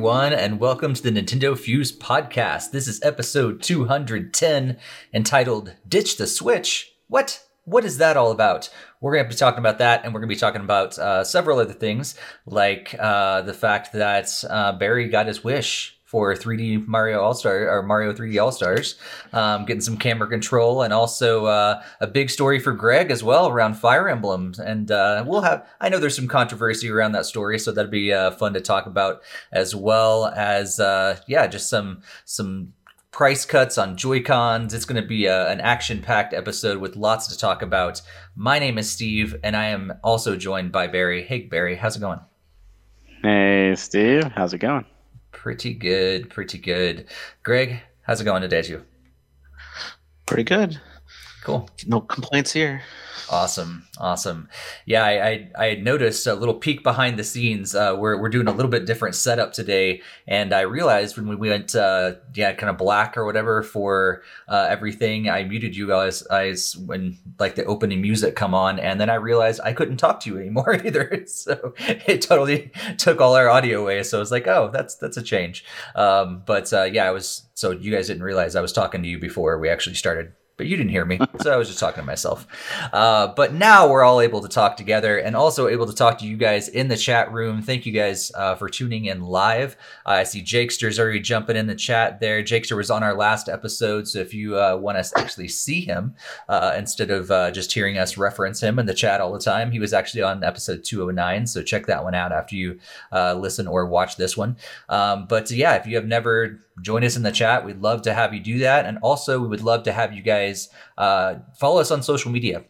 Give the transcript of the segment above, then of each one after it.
everyone, and welcome to the Nintendo Fuse podcast. This is episode 210, entitled Ditch the Switch. What? What is that all about? We're going to be talking about that, and we're going to be talking about uh, several other things, like uh, the fact that uh, Barry got his wish for 3D Mario All Star or Mario 3D All Stars, um, getting some camera control, and also uh, a big story for Greg as well around Fire Emblems. And uh, we'll have I know there's some controversy around that story, so that'd be uh, fun to talk about as well as uh, yeah, just some some price cuts on Joy Cons. It's going to be a, an action packed episode with lots to talk about. My name is Steve, and I am also joined by Barry. Hey Barry, how's it going? Hey Steve, how's it going? Pretty good, pretty good. Greg, how's it going today, too? Pretty good. Cool. No complaints here. Awesome, awesome. Yeah, I, I, I noticed a little peek behind the scenes. Uh, we're we're doing a little bit different setup today, and I realized when we went, uh, yeah, kind of black or whatever for uh, everything. I muted you guys, guys when like the opening music come on, and then I realized I couldn't talk to you anymore either. So it totally took all our audio away. So I was like, oh, that's that's a change. Um, but uh, yeah, I was. So you guys didn't realize I was talking to you before we actually started but you didn't hear me, so I was just talking to myself. Uh, but now we're all able to talk together and also able to talk to you guys in the chat room. Thank you guys uh, for tuning in live. Uh, I see Jakester's already jumping in the chat there. Jakester was on our last episode, so if you uh, want us to actually see him uh, instead of uh, just hearing us reference him in the chat all the time, he was actually on episode 209. So check that one out after you listen or watch this one. Um, but yeah, if you have never joined us in the chat. We'd love to have you do that. And also, we would love to have you guys uh, follow us on social media.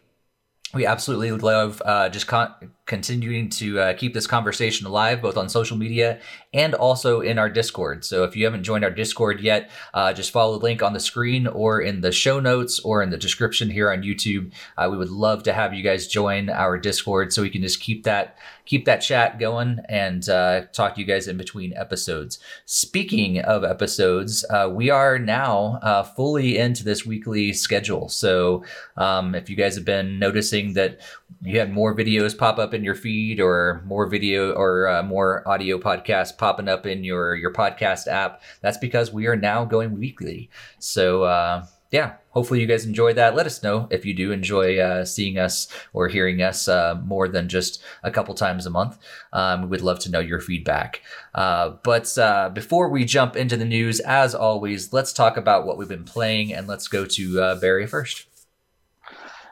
We absolutely love uh, just con- continuing to uh, keep this conversation alive, both on social media and also in our Discord. So if you haven't joined our Discord yet, uh, just follow the link on the screen or in the show notes or in the description here on YouTube. Uh, we would love to have you guys join our Discord so we can just keep that keep that chat going and uh, talk to you guys in between episodes. Speaking of episodes, uh, we are now uh, fully into this weekly schedule. So um, if you guys have been noticing that you had more videos pop up in your feed or more video or uh, more audio podcasts popping up in your your podcast app, that's because we are now going weekly. So uh, yeah, hopefully you guys enjoy that. Let us know if you do enjoy uh, seeing us or hearing us uh, more than just a couple times a month. Um, we would love to know your feedback. Uh, but uh, before we jump into the news, as always, let's talk about what we've been playing and let's go to uh, Barry first.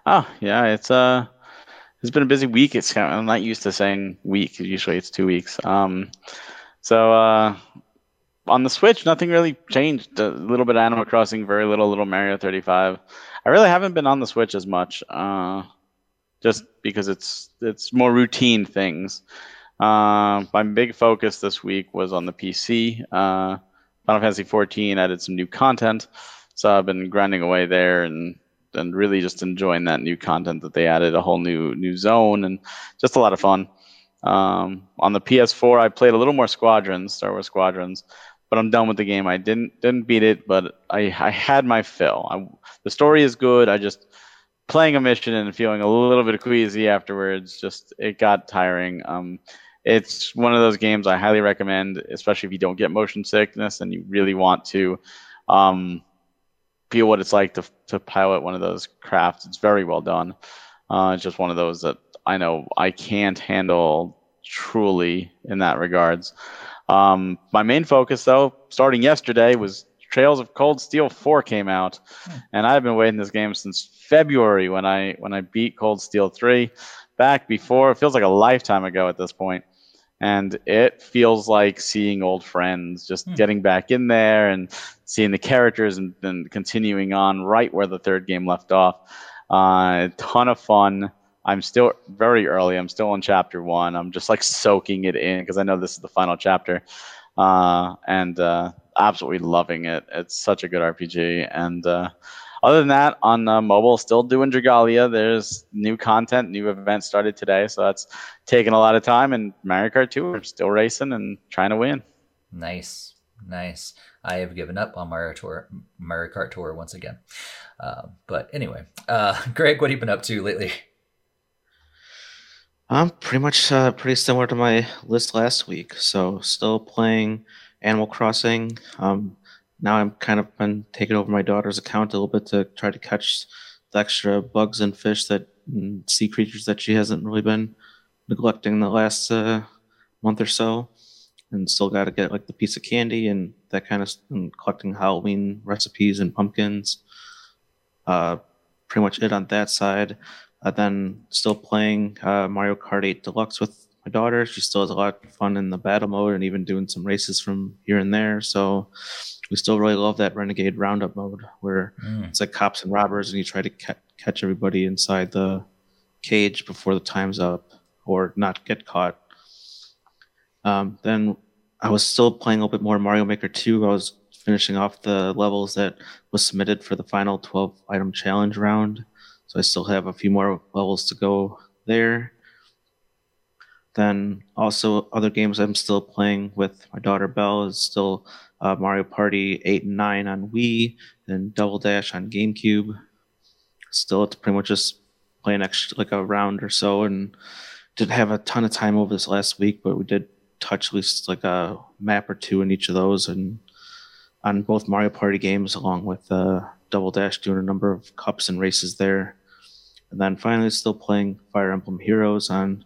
Oh yeah, it's uh it's been a busy week. It's kind of, I'm not used to saying week. Usually it's two weeks. Um, so uh, on the Switch, nothing really changed. A little bit of Animal Crossing, very little, little Mario 35. I really haven't been on the Switch as much, uh, just because it's it's more routine things. Uh, my big focus this week was on the PC. Uh, Final Fantasy 14 added some new content, so I've been grinding away there and and really just enjoying that new content that they added. A whole new new zone and just a lot of fun. Um, on the PS4, I played a little more Squadrons, Star Wars Squadrons, but I'm done with the game. I didn't didn't beat it, but I I had my fill. I, the story is good. I just playing a mission and feeling a little bit queasy afterwards. Just it got tiring. Um, it's one of those games I highly recommend, especially if you don't get motion sickness and you really want to um, feel what it's like to to pilot one of those crafts. It's very well done. Uh, it's just one of those that I know I can't handle truly in that regards. Um, my main focus, though, starting yesterday, was Trails of Cold Steel 4 came out, hmm. and I've been waiting this game since February when I when I beat Cold Steel 3. Back before, it feels like a lifetime ago at this point, and it feels like seeing old friends, just hmm. getting back in there and seeing the characters and, and continuing on right where the third game left off. Uh, a ton of fun. I'm still very early. I'm still in chapter one. I'm just like soaking it in because I know this is the final chapter, uh, and uh, absolutely loving it. It's such a good RPG. And uh, other than that, on uh, mobile, still doing Dragalia. There's new content, new events started today, so that's taking a lot of time. And Mario Kart Tour, we're still racing and trying to win. Nice, nice. I have given up on Mario Tour, Mario Kart Tour once again. Uh, but anyway, uh, Greg, what have you been up to lately? I'm pretty much uh, pretty similar to my list last week. So still playing Animal Crossing. Um, now I'm kind of been taking over my daughter's account a little bit to try to catch the extra bugs and fish that and sea creatures that she hasn't really been neglecting the last uh, month or so. And still got to get like the piece of candy and that kind of and collecting Halloween recipes and pumpkins. Uh, pretty much it on that side. Uh, then still playing uh, Mario Kart 8 Deluxe with my daughter. She still has a lot of fun in the battle mode and even doing some races from here and there. So we still really love that Renegade Roundup mode where mm. it's like cops and robbers and you try to ca- catch everybody inside the cage before the time's up or not get caught. Um, then I was still playing a little bit more Mario Maker 2. I was finishing off the levels that was submitted for the final 12 item challenge round. So I still have a few more levels to go there. Then also other games I'm still playing with my daughter Belle is still uh, Mario Party 8 and 9 on Wii, then Double Dash on GameCube. Still, it's pretty much just playing extra, like a round or so, and didn't have a ton of time over this last week, but we did touch at least like a map or two in each of those, and on both Mario Party games, along with uh, Double Dash, doing a number of cups and races there. And then finally, still playing Fire Emblem Heroes on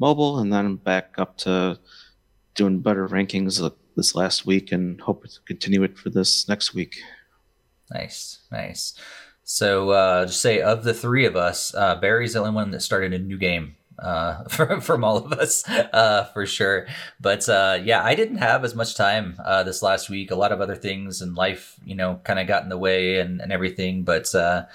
mobile, and then back up to doing better rankings this last week, and hope to continue it for this next week. Nice, nice. So, uh, just say of the three of us, uh, Barry's the only one that started a new game uh, from, from all of us uh, for sure. But uh, yeah, I didn't have as much time uh, this last week. A lot of other things and life, you know, kind of got in the way and, and everything. But uh,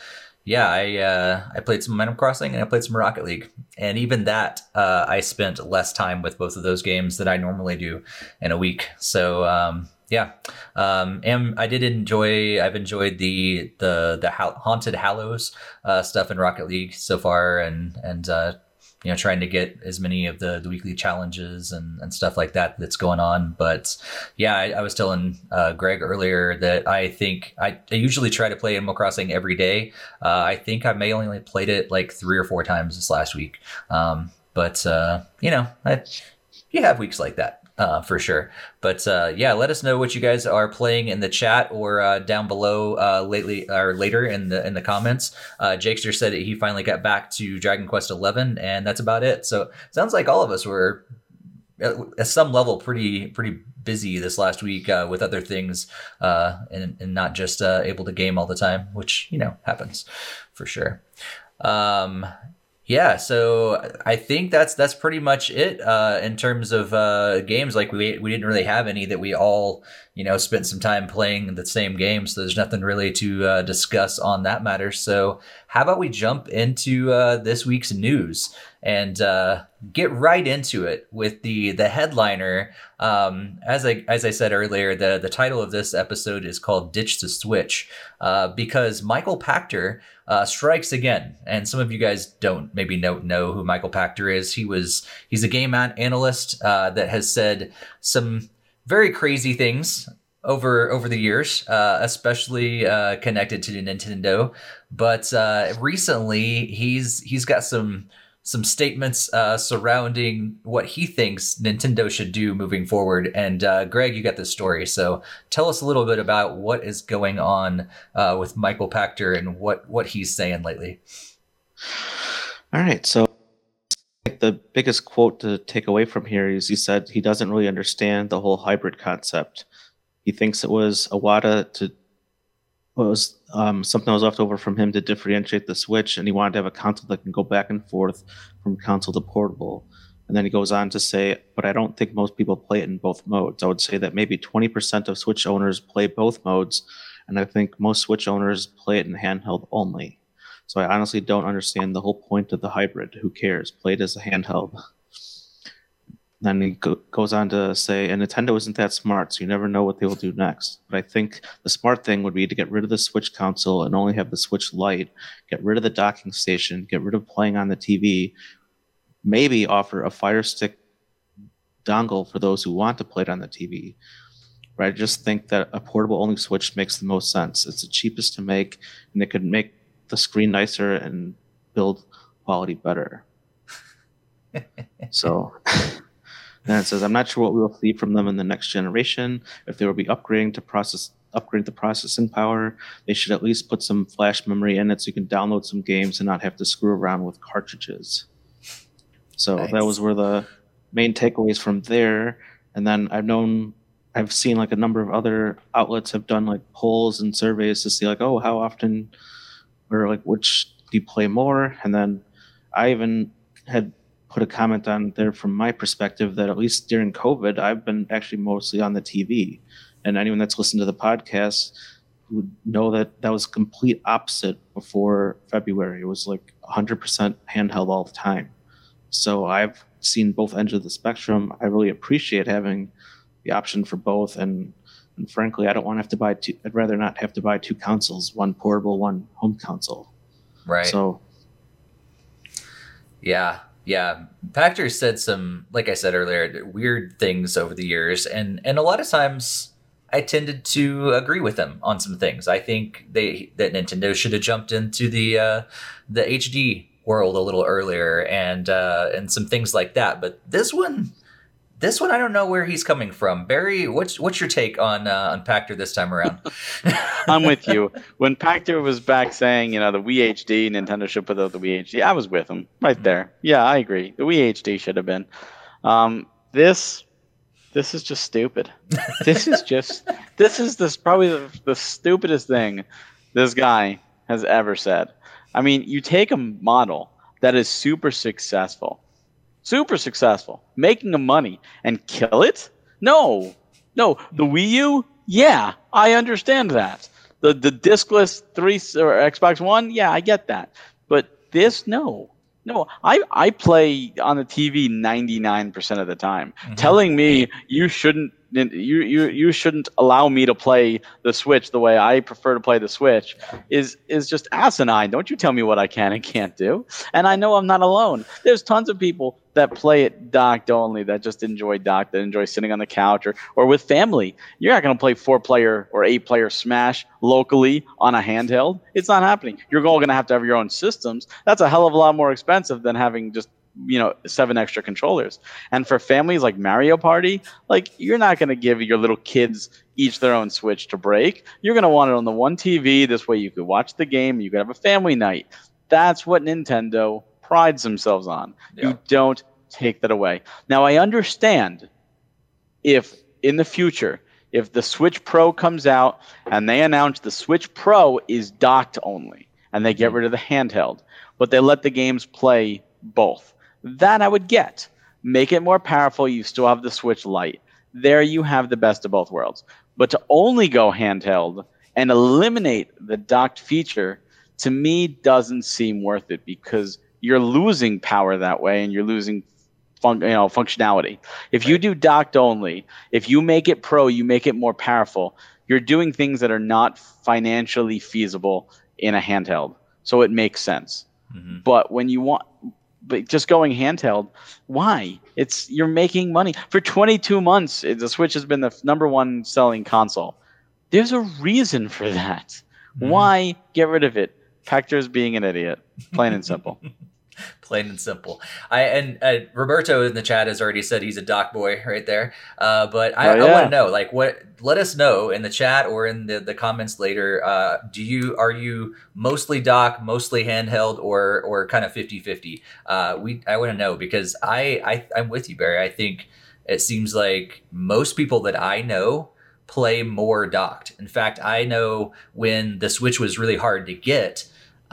yeah, I uh, I played some Animal Crossing and I played some Rocket League, and even that uh, I spent less time with both of those games than I normally do in a week. So um, yeah, um, and I did enjoy. I've enjoyed the the the haunted Hallows uh, stuff in Rocket League so far, and and uh, you know trying to get as many of the, the weekly challenges and, and stuff like that that's going on. But yeah i, I was telling uh, greg earlier that i think I, I, usually try to play animal crossing every day. Uh, i think i may only played it like three or four times this last week. Um, but uh, you know I, you have weeks like that uh, for sure. But uh, yeah, let us know what you guys are playing in the chat or uh, down below uh, lately or later in the in the comments. Uh, Jakester said he finally got back to Dragon Quest Eleven, and that's about it. So sounds like all of us were at some level pretty pretty busy this last week uh, with other things uh, and, and not just uh, able to game all the time, which you know happens for sure. Um, yeah, so I think that's that's pretty much it uh, in terms of uh, games. Like we we didn't really have any that we all you know spent some time playing the same game, so there's nothing really to uh, discuss on that matter. So how about we jump into uh, this week's news and uh, get right into it with the the headliner. Um, as I as I said earlier, the the title of this episode is called "Ditch the Switch," uh, because Michael Pachter uh, strikes again. And some of you guys don't maybe know know who Michael Pachter is. He was he's a game analyst uh, that has said some very crazy things over over the years, uh, especially uh, connected to Nintendo. But uh, recently, he's he's got some some statements uh, surrounding what he thinks Nintendo should do moving forward. And uh, Greg, you got this story, so tell us a little bit about what is going on uh, with Michael Pachter and what what he's saying lately. All right, so the biggest quote to take away from here is he said he doesn't really understand the whole hybrid concept. He thinks it was Iwata to was um, something that was left over from him to differentiate the Switch, and he wanted to have a console that can go back and forth from console to portable. And then he goes on to say, but I don't think most people play it in both modes. I would say that maybe 20% of Switch owners play both modes, and I think most Switch owners play it in handheld only. So I honestly don't understand the whole point of the hybrid. Who cares? Play it as a handheld. Then he go- goes on to say, and Nintendo isn't that smart, so you never know what they will do next. But I think the smart thing would be to get rid of the Switch console and only have the Switch Lite, get rid of the docking station, get rid of playing on the TV, maybe offer a Fire Stick dongle for those who want to play it on the TV. But I just think that a portable only Switch makes the most sense. It's the cheapest to make, and it could make the screen nicer and build quality better. so And it says, I'm not sure what we will see from them in the next generation. If they will be upgrading to process upgrade the processing power, they should at least put some flash memory in it so you can download some games and not have to screw around with cartridges. So Nice. that was where the main takeaways from there. And then I've known I've seen like a number of other outlets have done like polls and surveys to see like, oh, how often or like which do you play more? And then I even had put a comment on there from my perspective that at least during COVID, I've been actually mostly on the TV. And anyone that's listened to the podcast would know that that was complete opposite before February. It was like 100% handheld all the time. So I've seen both ends of the spectrum. I really appreciate having the option for both. And, and frankly, I don't want to have to buy two. I'd rather not have to buy two consoles, one portable, one home console. Right. So Yeah, yeah. Pachter said some, like I said earlier, weird things over the years, and and a lot of times I tended to agree with them on some things. I think they that Nintendo should have jumped into the uh, the HD world a little earlier, and uh, and some things like that. But this one. This one, I don't know where he's coming from. Barry, what's what's your take on uh, on Pachter this time around? I'm with you. When Pachter was back saying, you know, the Wii HD, Nintendo should put out the Wii HD, I was with him right there. Yeah, I agree. The Wii HD should have been. Um, this, this is just stupid. this is just, this is this probably the, the stupidest thing this guy has ever said. I mean, you take a model that is super successful, super successful, making a money, and kill it? No, no. The Wii U, yeah, I understand that. The the discless three or Xbox One, yeah, I get that. But this, no, no. I I play on the TV ninety nine percent of the time. Mhm. Telling me you shouldn't you you you shouldn't allow me to play the Switch the way I prefer to play the Switch is is just asinine. Don't you tell me what I can and can't do. And I know I'm not alone. There's tons of people that play it docked only, that just enjoy docked, that enjoy sitting on the couch or, or with family. You're not going to play four player or eight player Smash locally on a handheld. It's not happening. You're all going to have to have your own systems. That's a hell of a lot more expensive than having just you know seven extra controllers and for families like mario party like you're not going to give your little kids each their own switch to break you're going to want it on the one tv this way you could watch the game you could have a family night that's what nintendo prides themselves on. Yeah. you don't take that away. Now i understand if in the future if the switch pro comes out and they announce the switch pro is docked only and they get mm-hmm. rid of the handheld but they let the games play both that i would get. Make it more powerful. You still have the switch Lite. there you have the best of both worlds. But to only go handheld and eliminate the docked feature to me doesn't seem worth it because you're losing power that way and you're losing fun- you know functionality. If you do docked only if you make it pro you make it more powerful you're doing things that are not financially feasible in a handheld. So it makes sense. Mhm. but when you want but just going handheld why? It's you're making money. For 22 months the switch has been the number one selling console. There's a reason for that. Mhm. why get rid of it? Pachter's being an idiot. Plain and simple plain and simple. I and uh, Roberto in the chat has already said he's a dock boy right there. Uh, but I, Oh, I want to know, like, what? Let us know in the chat or in the, the comments later. Uh, do you are you mostly doc, mostly handheld, or or kind of 50-50? Uh, we I want to know because I, I I'm with you, Barry. I think it seems like most people that I know play more docked. In fact, I know when the Switch was really hard to get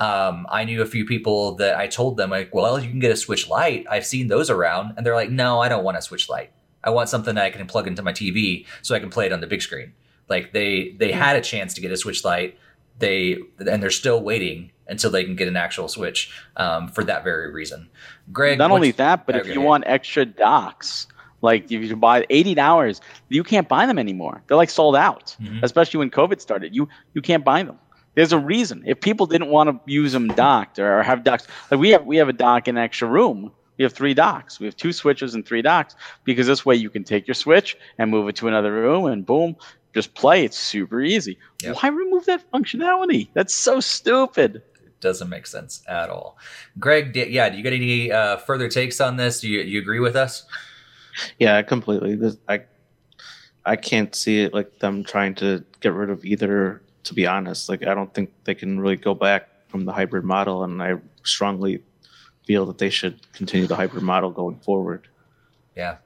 um, I knew a few people that I told them like, well, you can get a Switch Lite. I've seen those around, and they're like, no, I don't want a Switch Lite. I want something that I can plug into my TV so I can play it on the big screen. Like they they had a chance to get a Switch Lite, they and they're still waiting until they can get an actual Switch um, for that very reason. Greg, not only that but if Okay. you want extra docks like if you buy 80 dollars, you can't buy them anymore they're like sold out Mhm. especially when covid started you you can't buy them there's a reason if people didn't want to use them docked or, or have docks like we have we have a dock in an extra room we have three docks we have two switches and three docks because this way you can take your switch and move it to another room and boom just play it's super easy Yep. why remove that functionality that's so stupid It doesn't make sense at all. Greg, d- yeah, do you get any uh, further takes on this? Do you, you agree with us? Yeah, completely. This, I I can't see it like them trying to get rid of either. To be honest, like I don't think they can really go back from the hybrid model, and I strongly feel that they should continue the hybrid model going forward. Yeah,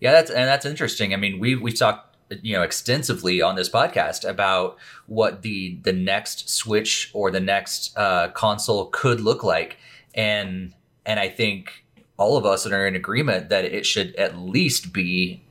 yeah, that's and that's interesting. I mean, we we talked you know extensively on this podcast about what the the next Switch or the next uh, console could look like, and and I think all of us are in agreement that it should at least be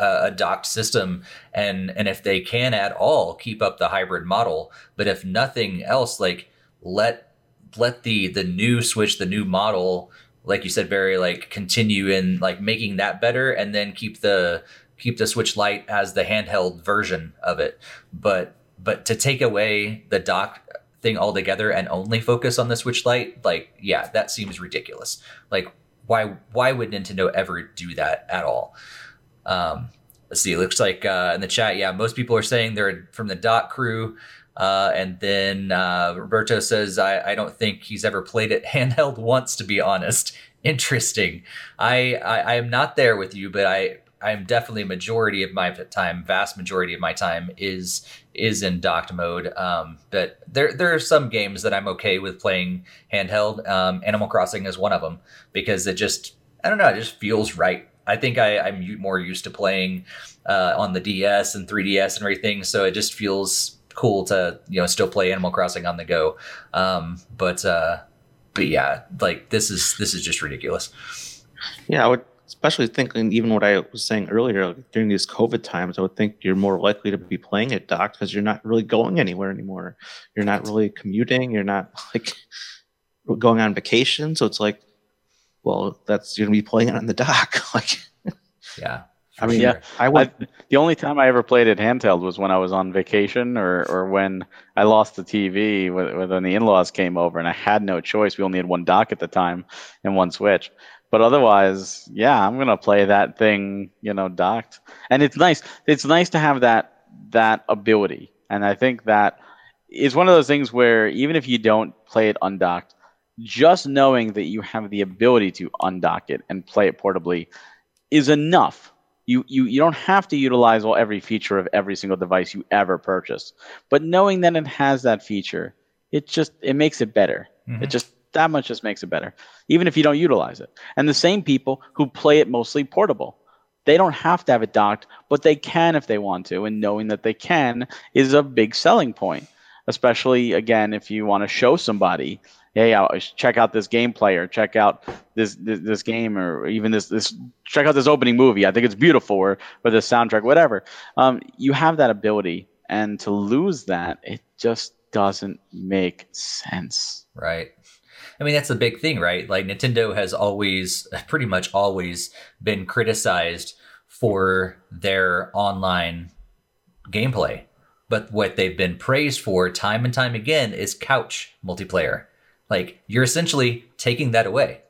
a, docked system, and and if they can at all keep up the hybrid model, but if nothing else, like let let the the new Switch, the new model like you said, Barry, like continue in like making that better, and then keep the keep the Switch Lite as the handheld version of it. But but to take away the dock thing altogether and only focus on the Switch Lite, like yeah, that seems ridiculous. Like why why would Nintendo ever do that at all? Um, let's see. It looks like uh, in the chat, yeah, most people are saying they're from the Dock crew. Uh, and then uh, Roberto says, I, I don't think he's ever played it handheld once, to be honest. Interesting. I, I, I am not there with you, but I, I'm definitely a majority of my time, vast majority of my time is is in docked mode. Um, but there there are some games that I'm okay with playing handheld. Um, Animal Crossing is one of them because it just I don't know, it just feels right. I think I, I'm more used to playing uh, on the DS and 3DS and everything, so it just feels cool to you know still play Animal Crossing on the go. Um, but uh, but yeah, like this is this is just ridiculous. Yeah, I would especially thinking even what I was saying earlier during these COVID times. I would think you're more likely to be playing it Doc, because you're not really going anywhere anymore. You're not really commuting. You're not like going on vacation. So it's like, well, that's you're gonna be playing it on the dock. like, yeah. I mean, yeah, I went. I, the only time I ever played it handheld was when I was on vacation, or or when I lost the TV when the in-laws came over, and I had no choice. We only had one dock at the time and one Switch. But otherwise, yeah, I'm gonna play that thing, you know, docked. And it's nice. It's nice to have that that ability. And I think that is one of those things where even if you don't play it undocked, just knowing that you have the ability to undock it and play it portably is enough. You, you you don't have to utilize all every feature of every single device you ever purchase but knowing that it has that feature it just it makes it better. Mm-hmm. it just that much just makes it better even if you don't utilize it. And the same people who play it mostly portable they don't have to have it docked but they can if they want to and knowing that they can is a big selling point especially again if you want to show somebody hey, check out this gameplay or check out this, this, this game or even this this check out this opening movie. I think it's beautiful or or the soundtrack, whatever. Um, you have that ability, and to lose that, it just doesn't make sense. Right. I mean, that's the big thing, right? Like Nintendo has always, pretty much always, been criticized for their online gameplay. But what they've been praised for time and time again is couch multiplayer. Like you're essentially taking that away.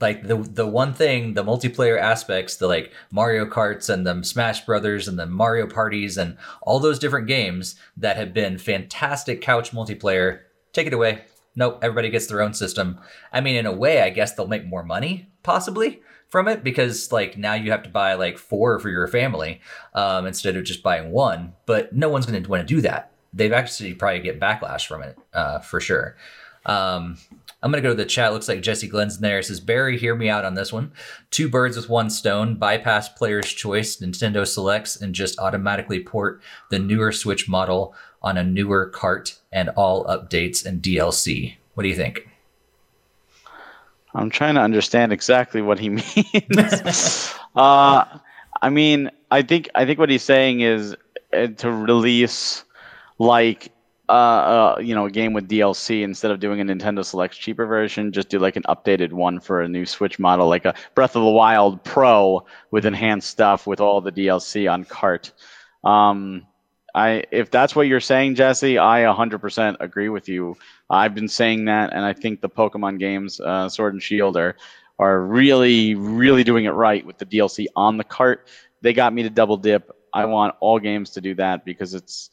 Like the the one thing, the multiplayer aspects, the like Mario Karts and the Smash Brothers and the Mario Parties and all those different games that have been fantastic couch multiplayer, take it away. Nope, everybody gets their own system. I mean, in a way, I guess they'll make more money, possibly from it because like now you have to buy like four for your family um, instead of just buying one but no one's going to want to do that they've actually probably get backlash from it uh, for sure um, I'm going to go to the chat. Looks like Jesse Glenn's in there. It says, Barry, hear me out on this one. Two birds with one stone. Bypass player's choice. Nintendo selects and just automatically port the newer Switch model on a newer cart and all updates and DLC. What do you think? I'm trying to understand exactly what he means. uh, I mean, I think I think what he's saying is uh, to release like uh, uh, you know, a game with DLC instead of doing a Nintendo Selects cheaper version, just do like an updated one for a new Switch model, like a Breath of the Wild Pro with enhanced stuff with all the DLC on cart. Um, I if that's what you're saying, Jesse, I 100% agree with you. I've been saying that, and I think the Pokemon games, uh, Sword and Shield, are are really, really doing it right with the DLC on the cart. They got me to double dip. I want all games to do that because it's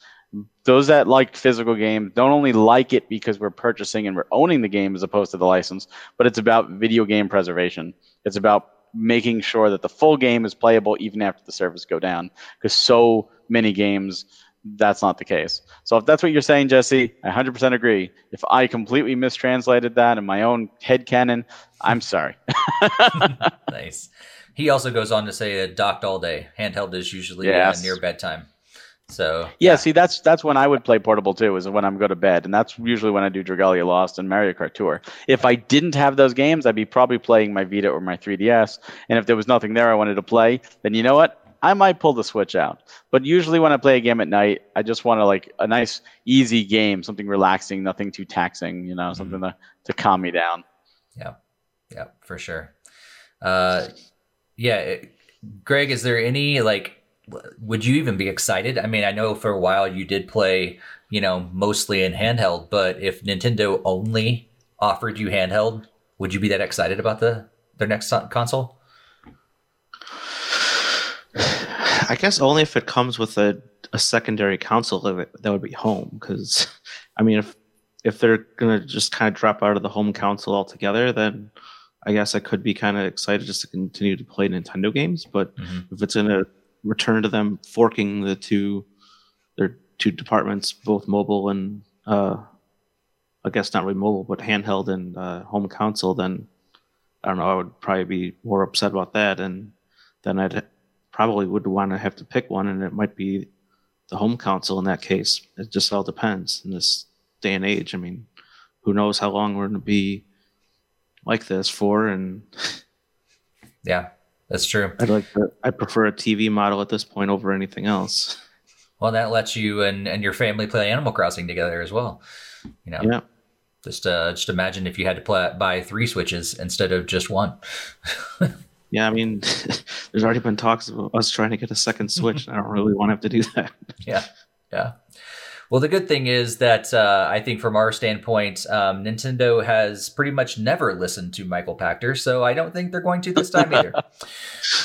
those that like physical games don't only like it because we're purchasing and we're owning the game as opposed to the license, but it's about video game preservation. It's about making sure that the full game is playable even after the servers go down because so many games that's not the case. So if that's what you're saying, Jesse, I 100% agree. If I completely mistranslated that in my own head canon, I'm sorry. nice. He also goes on to say that docked all day. Handheld is usually uh, yes. uh, near bedtime. So yeah, yeah, see that's that's when I would play portable too, is when I'm go to bed, and that's usually when I do Dragalia Lost and Mario Kart Tour. If I didn't have those games, I'd be probably playing my Vita or my 3DS, and if there was nothing there I wanted to play, then you know what? I might pull the Switch out. But usually when I play a game at night, I just want to like a nice, easy game, something relaxing, nothing too taxing, you know, mm-hmm. something to, to calm me down. Yeah. Yeah, for sure. Uh, yeah. Greg, is there any like, would you even be excited? I mean, I know for a while you did play, you know, mostly in handheld, but if Nintendo only offered you handheld, would you be that excited about the their next console? I guess only if it comes with a, a secondary console that would be home. Because, I mean, if if they're gonna just kind of drop out of the home console altogether, then I guess I could be kind of excited just to continue to play Nintendo games. But mm-hmm. if it's in a return to them forking the two their two departments, both mobile and uh, I guess not really mobile, but handheld and uh, home console, then I don't know. I would probably be more upset about that, and then I'd probably would want to have to pick one, and it might be the home console in that case. It just all depends in this day and age. I mean, who knows how long we're going to be like this for? And yeah, that's true. I'd like to, I prefer a TV model at this point over anything else. Well, that lets you and, and your family play Animal Crossing together as well. You know, yeah. Just uh, just imagine if you had to play, buy three switches instead of just one. Yeah, I mean, there's already been talks of us trying to get a second Switch. I don't really want to have to do that. Yeah, yeah. Well, the good thing is that uh, I think from our standpoint, um, Nintendo has pretty much never listened to Michael Pachter, so I don't think they're going to this time either.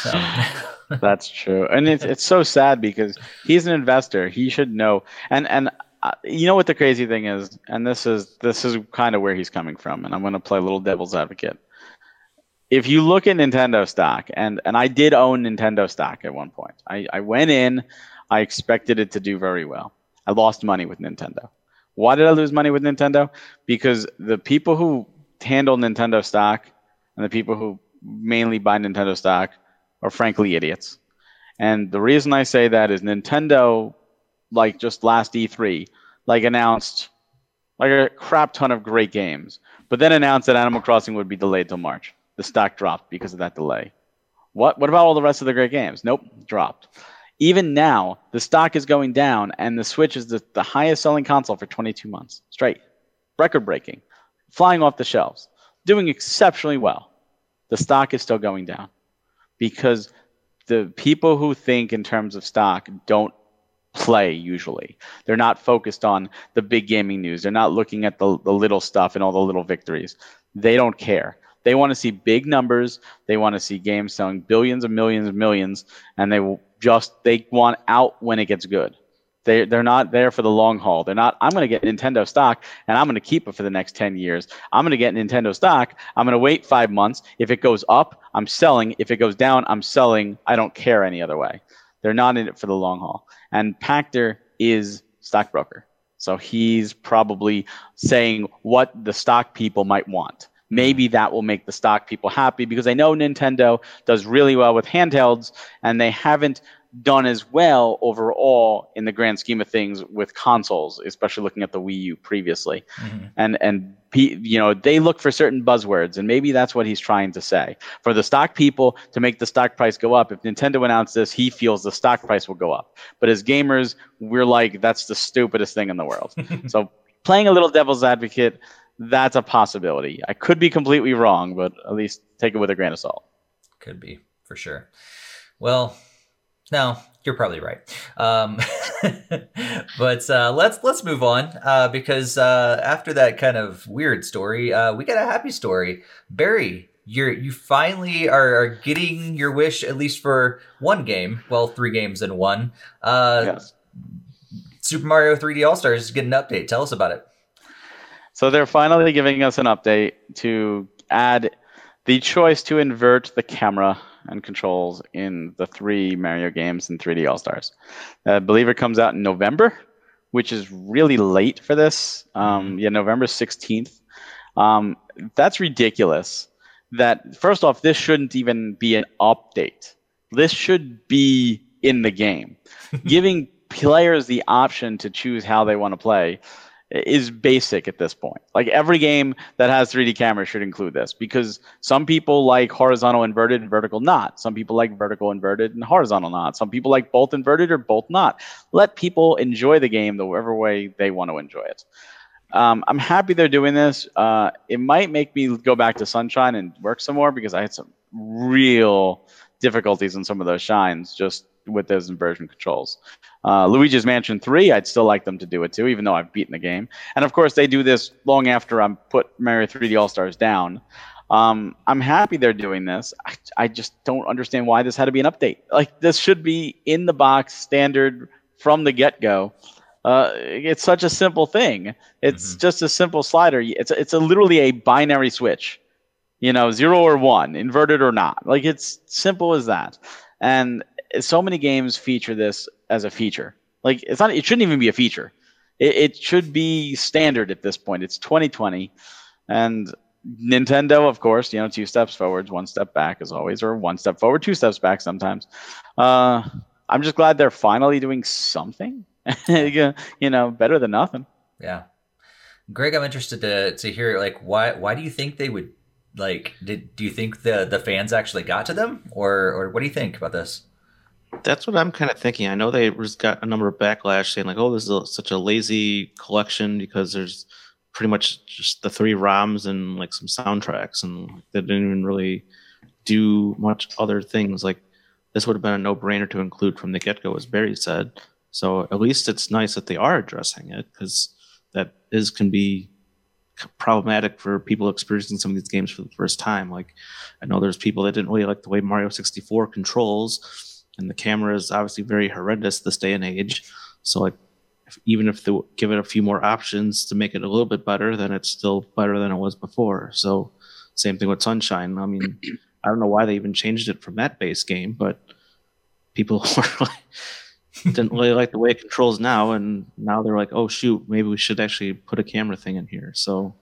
That's true, and it's it's so sad because he's an investor. He should know, and and uh, you know what the crazy thing is, and this is this is kind of where he's coming from, and I'm going to play a little devil's advocate if you look at Nintendo stock, and and I did own Nintendo stock at one point. I, I went in, I expected it to do very well. I lost money with Nintendo. Why did I lose money with Nintendo? Because the people who handle Nintendo stock and the people who mainly buy Nintendo stock are frankly idiots. And the reason I say that is Nintendo, like just last E3, like announced like a crap ton of great games, but then announced that Animal Crossing would be delayed till March the stock dropped because of that delay. What what about all the rest of the great games? Nope, dropped. Even now, the stock is going down, and the Switch is the, the highest selling console for 22 months straight. Record breaking, flying off the shelves, doing exceptionally well. The stock is still going down because the people who think in terms of stock don't play usually. They're not focused on the big gaming news. They're not looking at the, the little stuff and all the little victories. They don't care. They want to see big numbers. They want to see games selling billions and millions and millions, and they just they want out when it gets good. They they're not there for the long haul. They're not. I'm going to get Nintendo stock and I'm going to keep it for the next ten years. I'm going to get Nintendo stock. I'm going to wait five months. If it goes up, I'm selling. If it goes down, I'm selling. I don't care any other way. They're not in it for the long haul. And Pachter is stockbroker. So he's probably saying what the stock people might want maybe that will make the stock people happy because I know Nintendo does really well with handhelds and they haven't done as well overall in the grand scheme of things with consoles, especially looking at the Wii U previously. Mm-hmm. And and you know they look for certain buzzwords, and maybe that's what he's trying to say. For the stock people to make the stock price go up, if Nintendo announced this, he feels the stock price will go up. But as gamers, we're like, that's the stupidest thing in the world. so playing a little devil's advocate, that's a possibility. I could be completely wrong, but at least take it with a grain of salt. Could be for sure. Well, no, you're probably right. Um, but uh, let's let's move on uh, because uh, after that kind of weird story, uh, we got a happy story. Barry, you're you finally are, are, getting your wish at least for one game. Well, three games in one. Uh, yes. Super Mario 3D All Stars is getting an update. Tell us about it. So they're finally giving us an update to add the choice to invert the camera and controls in the three Mario games and 3D All Stars. I believe it comes out in November, which is really late for this. Um, yeah, November 16th. Um, that's ridiculous. That first off, this shouldn't even be an update. This should be in the game, giving players the option to choose how they want to play is basic at this point. Like every game that has 3D cameras should include this because some people like horizontal inverted and vertical not. Some people like vertical inverted and horizontal not. Some people like both inverted or both not. Let people enjoy the game the whatever way they want to enjoy it. Um, I'm happy they're doing this. Uh, it might make me go back to Sunshine and work some more because I had some real difficulties in some of those shines just with those inversion controls. Uh, Luigi's Mansion 3, I'd still like them to do it too, even though I've beaten the game. And of course, they do this long after I'm put Mario 3D All Stars down. Um, I'm happy they're doing this. I, I, just don't understand why this had to be an update. Like, this should be in the box, standard from the get go. Uh, it's such a simple thing. It's mm-hmm. just a simple slider. It's it's a, literally a binary switch. You know, zero or one, inverted or not. Like it's simple as that. And so many games feature this as a feature. Like it's not. It shouldn't even be a feature. It, it should be standard at this point. It's 2020, and Nintendo, of course, you know, two steps forwards, one step back as always, or one step forward, two steps back sometimes. Uh, I'm just glad they're finally doing something. you know, better than nothing. Yeah, Greg, I'm interested to to hear like why why do you think they would like did do you think the the fans actually got to them or or what do you think about this? That's what I'm kind of thinking. I know they just got a number of backlash saying like, "Oh, this is a, such a lazy collection because there's pretty much just the three ROMs and like some soundtracks, and they didn't even really do much other things. Like this would have been a no-brainer to include from the get-go, as Barry said. So at least it's nice that they are addressing it because that is can be problematic for people experiencing some of these games for the first time. Like I know there's people that didn't really like the way Mario 64 controls and the camera is obviously very horrendous this day and age. So like, if, even if they give it a few more options to make it a little bit better, then it's still better than it was before. So same thing with Sunshine. I mean, I don't know why they even changed it from that base game, but people like, didn't really like the way it controls now, and now they're like, oh shoot, maybe we should actually put a camera thing in here. So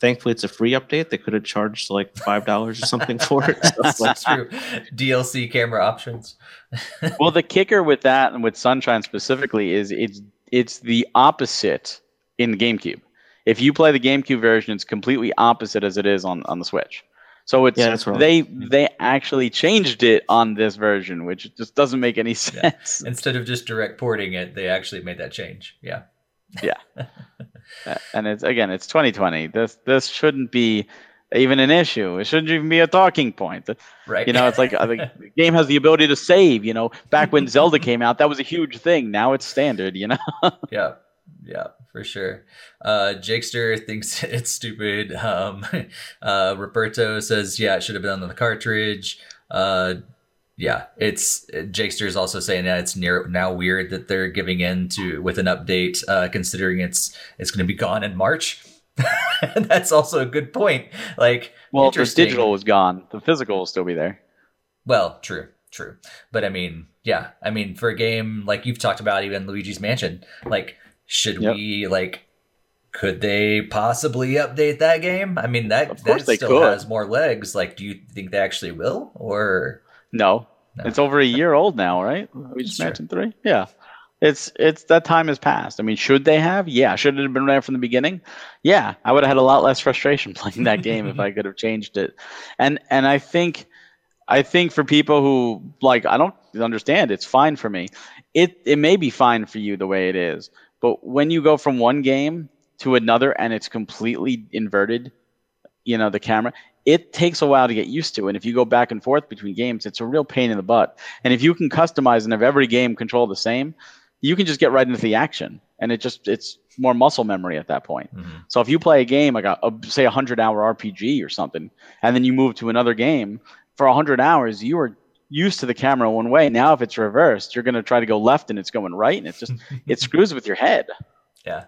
thankfully it's a free update. They could have charged like five dollars or something for it. So That's true. DLC camera options. well, the kicker with that and with Sunshine specifically is it's it's the opposite in the GameCube. If you play the GameCube version, it's completely opposite as it is on, on the Switch. So it's yeah, they they actually changed it on this version, which just doesn't make any sense. Yeah. Instead of just direct porting it, they actually made that change. Yeah. Yeah. and it's again, it's 2020. This this shouldn't be even an issue. It shouldn't even be a talking point. Right. You know, it's like the game has the ability to save. You know, back when Zelda came out, that was a huge thing. Now it's standard. You know. yeah. Yeah, for sure. Uh, Jakester thinks it's stupid. Um, uh, Roberto says, yeah, it should have been on the cartridge. Uh, yeah, it's Jakester is also saying that it's near now weird that they're giving in to with an update, uh, considering it's it's going to be gone in March. That's also a good point. Like, well, the digital was gone, the physical will still be there. Well, true, true, but I mean, yeah, I mean, for a game like you've talked about, even Luigi's Mansion, like, should yep. we like? Could they possibly update that game? I mean, that that still could. has more legs. Like, do you think they actually will, or no, no. It's over a year old now, right? We just mentioned three. Yeah. It's it's that time has passed. I mean, should they have? Yeah. Should it have been there from the beginning? Yeah. I would have had a lot less frustration playing that game if I could have changed it. And and I think I think for people who like I don't understand, it's fine for me. It it may be fine for you the way it is, but when you go from one game to another and it's completely inverted, you know, the camera, it takes a while to get used to. And if you go back and forth between games, it's a real pain in the butt. And if you can customize and have every game control the same, you can just get right into the action. And it just it's more muscle memory at that point. Mm-hmm. So if you play a game like a, a say a hundred hour RPG or something, and then you move to another game for a hundred hours, you are used to the camera one way. Now if it's reversed, you're going to try to go left and it's going right, and it just it screws with your head. Yeah.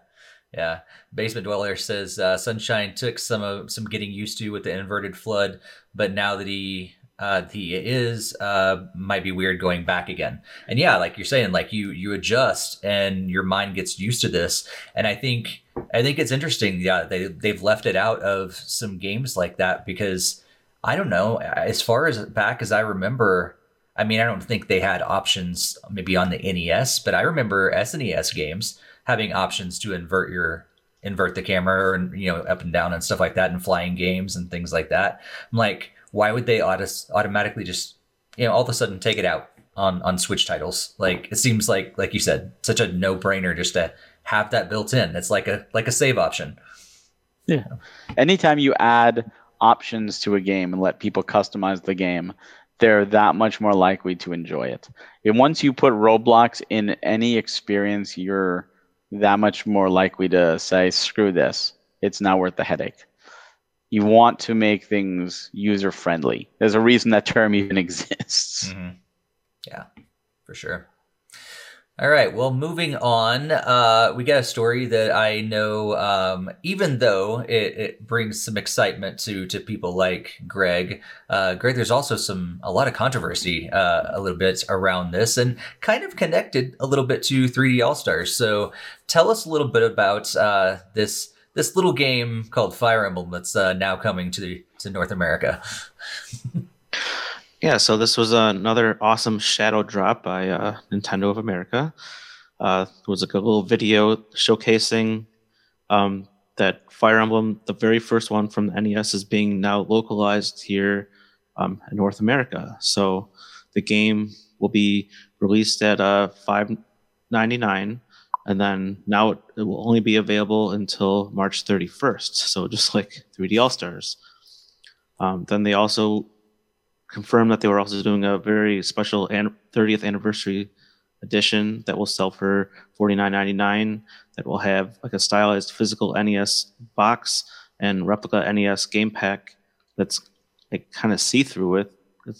Yeah. Basement Dweller says uh, Sunshine took some of some getting used to with the inverted FLUDD, but now that he uh, he is uh, might be weird going back again. And yeah, like you're saying, like you you adjust and your mind gets used to this. And I think I think it's interesting. Yeah, they they've left it out of some games like that because I don't know. As far as back as I remember, I mean, I don't think they had options maybe on the NES, but I remember SNES games having options to invert your invert the camera and you know up and down and stuff like that and flying games and things like that. I'm like, why would they auto- automatically just you know all of a sudden take it out on on Switch titles? Like it seems like like you said, such a no brainer just to have that built in. It's like a like a save option. Yeah. Anytime you add options to a game and let people customize the game, they're that much more likely to enjoy it. And once you put roadblocks in any experience, you're that much more likely to say, screw this. It's not worth the headache. You want to make things user friendly. There's a reason that term even exists. Mm-hmm. Yeah, for sure. All right. Well, moving on, uh, we got a story that I know, um, even though it, it, brings some excitement to to people like Greg. Uh, Greg, there's also some a lot of controversy uh, a little bit around this, and kind of connected a little bit to 3D All Stars. So, tell us a little bit about uh, this this little game called Fire Emblem that's uh, now coming to the, to North America. Yeah, so this was another awesome shadow drop by uh, Nintendo of America. Uh, it was like a little video showcasing um, that Fire Emblem, the very first one from the NES, is being now localized here um, in North America. So the game will be released at uh, five ninety nine, and then now it, it will only be available until March thirty first. So just like 3D All Stars. Um, then they also confirmed that they were also doing a very special 30th anniversary edition that will sell for $49.99 that will have like a stylized physical NES box and replica NES game pack that's like kind of see through with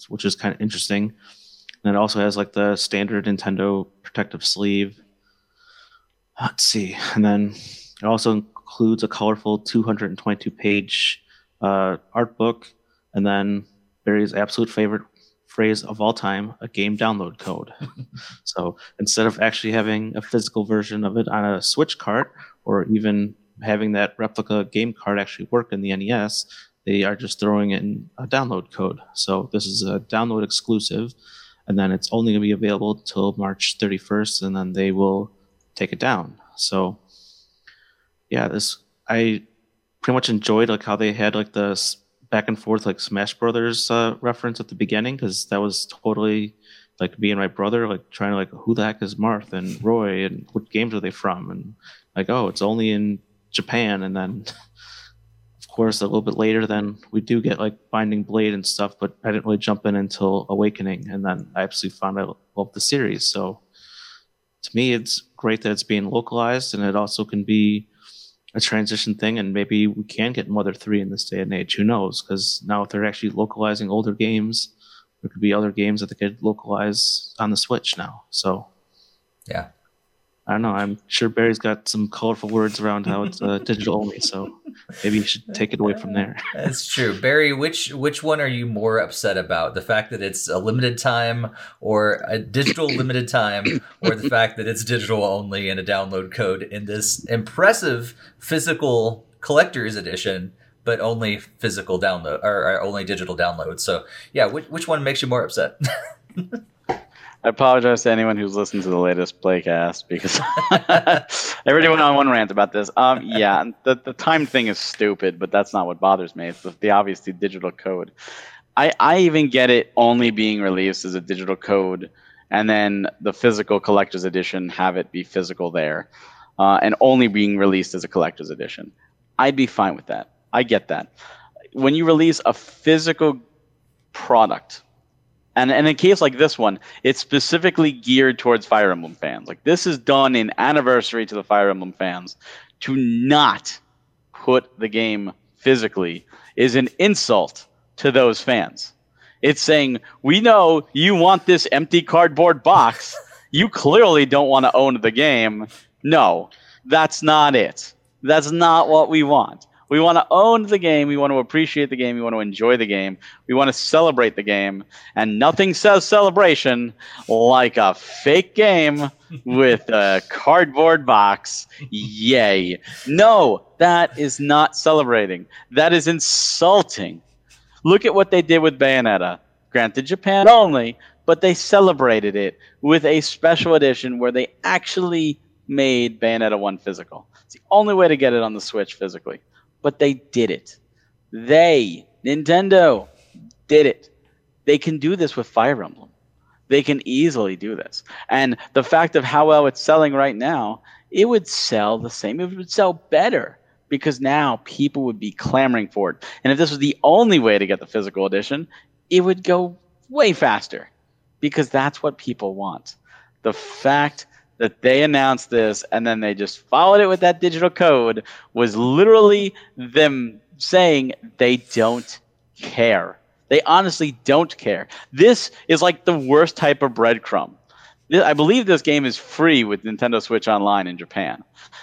which is kind of interesting. And it also has like the standard Nintendo protective sleeve. Let's see. And then it also includes a colorful 222 page uh, art book and then Barry's absolute favorite phrase of all time a game download code. so instead of actually having a physical version of it on a Switch cart or even having that replica game card actually work in the NES, they are just throwing in a download code. So this is a download exclusive, and then it's only going to be available till March 31st, and then they will take it down. So yeah, this I pretty much enjoyed like how they had like the back and forth like Smash Brothers uh, reference at the beginning because that was totally like me and my brother like trying to like who the heck is Marth and Roy and what games are they from? And like oh it's only in Japan. And then of course a little bit later then we do get like Binding Blade and stuff but I didn't really jump in until Awakening. And then I absolutely found out love the series. So to me it's great that it's being localized and it also can be a transition thing, and maybe we can get Mother Three in this day and age. Who knows? Because now if they're actually localizing older games, there could be other games that they could localize on the Switch now. So, yeah, I don't know. I'm sure Barry's got some colorful words around how it's uh, digital only, so maybe you should take it away from there. That's true, Barry. Which which one are you more upset about? The fact that it's a limited time, or a digital limited time, or the fact that it's digital only and a download code in this impressive physical collector's edition, but only physical download or, or only digital download? So yeah, which which one makes you more upset? I apologize to anyone who's listened to the latest playcast because already went on one rant about this. Um, yeah, the the time thing is stupid, but that's not what bothers me. It's the, the obviously digital code. I I even get it only being released as a digital code, and then the physical collector's edition have it be physical there, uh, and only being released as a collector's edition. I'd be fine with that. I get that. When you release a physical product and, and in a case like this one, it's specifically geared towards Fire Emblem fans. Like this is done in anniversary to the Fire Emblem fans. To not put the game physically is an insult to those fans. It's saying, we know you want this empty cardboard box. you clearly don't want to own the game. No, that's not it. That's not what we want. We want to own the game. We want to appreciate the game. We want to enjoy the game. We want to celebrate the game. And nothing says celebration like a fake game with a cardboard box. Yay. No, that is not celebrating. That is insulting. Look at what they did with Bayonetta. Granted, Japan only, but they celebrated it with a special edition where they actually made Bayonetta 1 physical. It's the only way to get it on the Switch physically but they did it. They, Nintendo, did it. They can do this with Fire Emblem. They can easily do this. And the fact of how well it's selling right now, it would sell the same. It would sell better because now people would be clamoring for it. And if this was the only way to get the physical edition, it would go way faster because that's what people want. The fact that they announced this and then they just followed it with that digital code was literally them saying they don't care. They honestly don't care. This is like the worst type of breadcrumb. I believe this game is free with Nintendo Switch Online in Japan.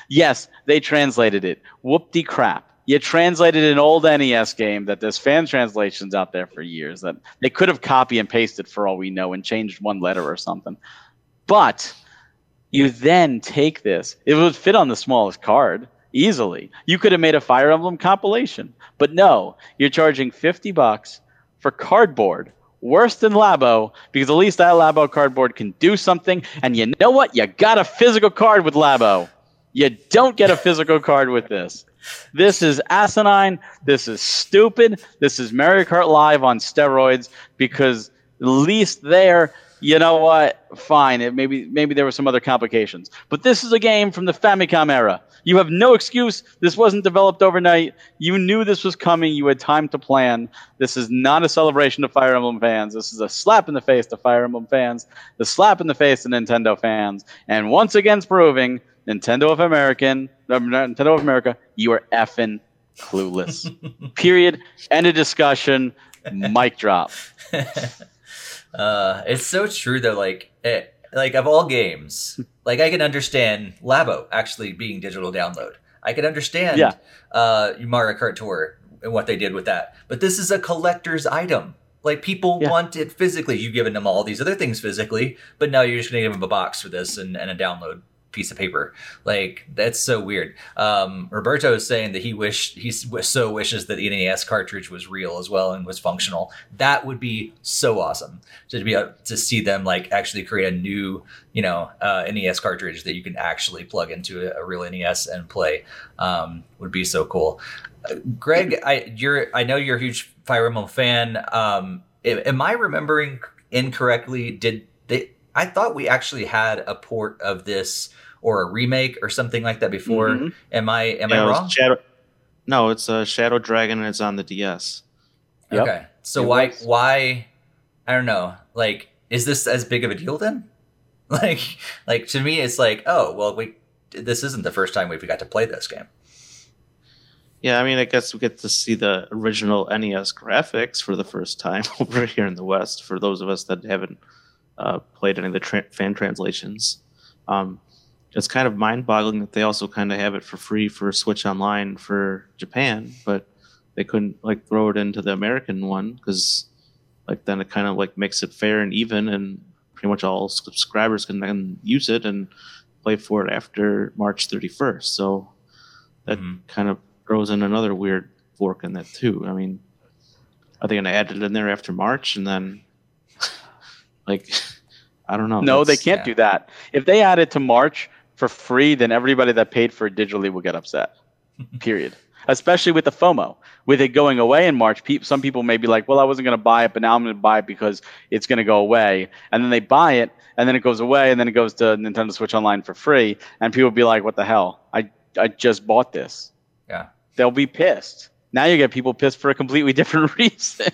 Yes, they translated it. Whoop de crap. You translated an old NES game that there's fan translations out there for years that they could have copy and pasted for all we know and changed one letter or something. But you then take this, it would fit on the smallest card easily. You could have made a Fire Emblem compilation, but no, you're charging 50 bucks for cardboard. Worse than Labo, because at least that Labo cardboard can do something. And you know what? You got a physical card with Labo. You don't get a physical card with this. This is asinine. This is stupid. This is Mario Kart Live on steroids because at least there you know what? Fine. It maybe maybe there were some other complications. But this is a game from the Famicom era. You have no excuse. This wasn't developed overnight. You knew this was coming. You had time to plan. This is not a celebration to Fire Emblem fans. This is a slap in the face to Fire Emblem fans. The slap in the face to Nintendo fans. And once again, proving Nintendo of American, uh, Nintendo of America, you are effing clueless. Period. End of discussion. Mic drop. Uh, it's so true though. Like, it, like of all games, like I can understand Labo actually being digital download. I can understand yeah. uh, Mario Kart Tour and what they did with that. But this is a collector's item. Like people yeah. want it physically. You've given them all these other things physically, but now you're just gonna give them a box for this and, and a download piece of paper. Like that's so weird. Um, Roberto is saying that he wish he so wishes that the NES cartridge was real as well and was functional. That would be so awesome to be able to see them like actually create a new you know uh, NES cartridge that you can actually plug into a, a real NES and play. Um, would be so cool. Uh, Greg, I you're I know you're a huge Fire Emblem fan. Um, am I remembering incorrectly? Did? I thought we actually had a port of this or a remake or something like that before. Mm-hmm. Am I am yeah, I wrong? Shadow, no, it's a Shadow Dragon and it's on the DS. Yep. Okay, so it why was. why I don't know. Like, is this as big of a deal then? Like, like to me, it's like, oh well, we this isn't the first time we've got to play this game. Yeah, I mean, I guess we get to see the original NES graphics for the first time over here in the West. For those of us that haven't uh, played any of the tra- fan translations, um, it's kind of mind-boggling that they also kind of have it for free for Switch Online for Japan, but they couldn't like throw it into the American one because like then it kind of like makes it fair and even, and pretty much all subscribers can then use it and play for it after March 31st. So that mm-hmm. kind of throws in another weird fork in that too. I mean, are they going to add it in there after March and then like? I don't know. No, they can't yeah. do that. If they add it to March, for free, then everybody that paid for it digitally will get upset. Period. Especially with the FOMO, with it going away in March. Pe- some people may be like, "Well, I wasn't going to buy it, but now I'm going to buy it because it's going to go away." And then they buy it, and then it goes away, and then it goes to Nintendo Switch Online for free, and people be like, "What the hell? I I just bought this." Yeah. They'll be pissed. Now you get people pissed for a completely different reason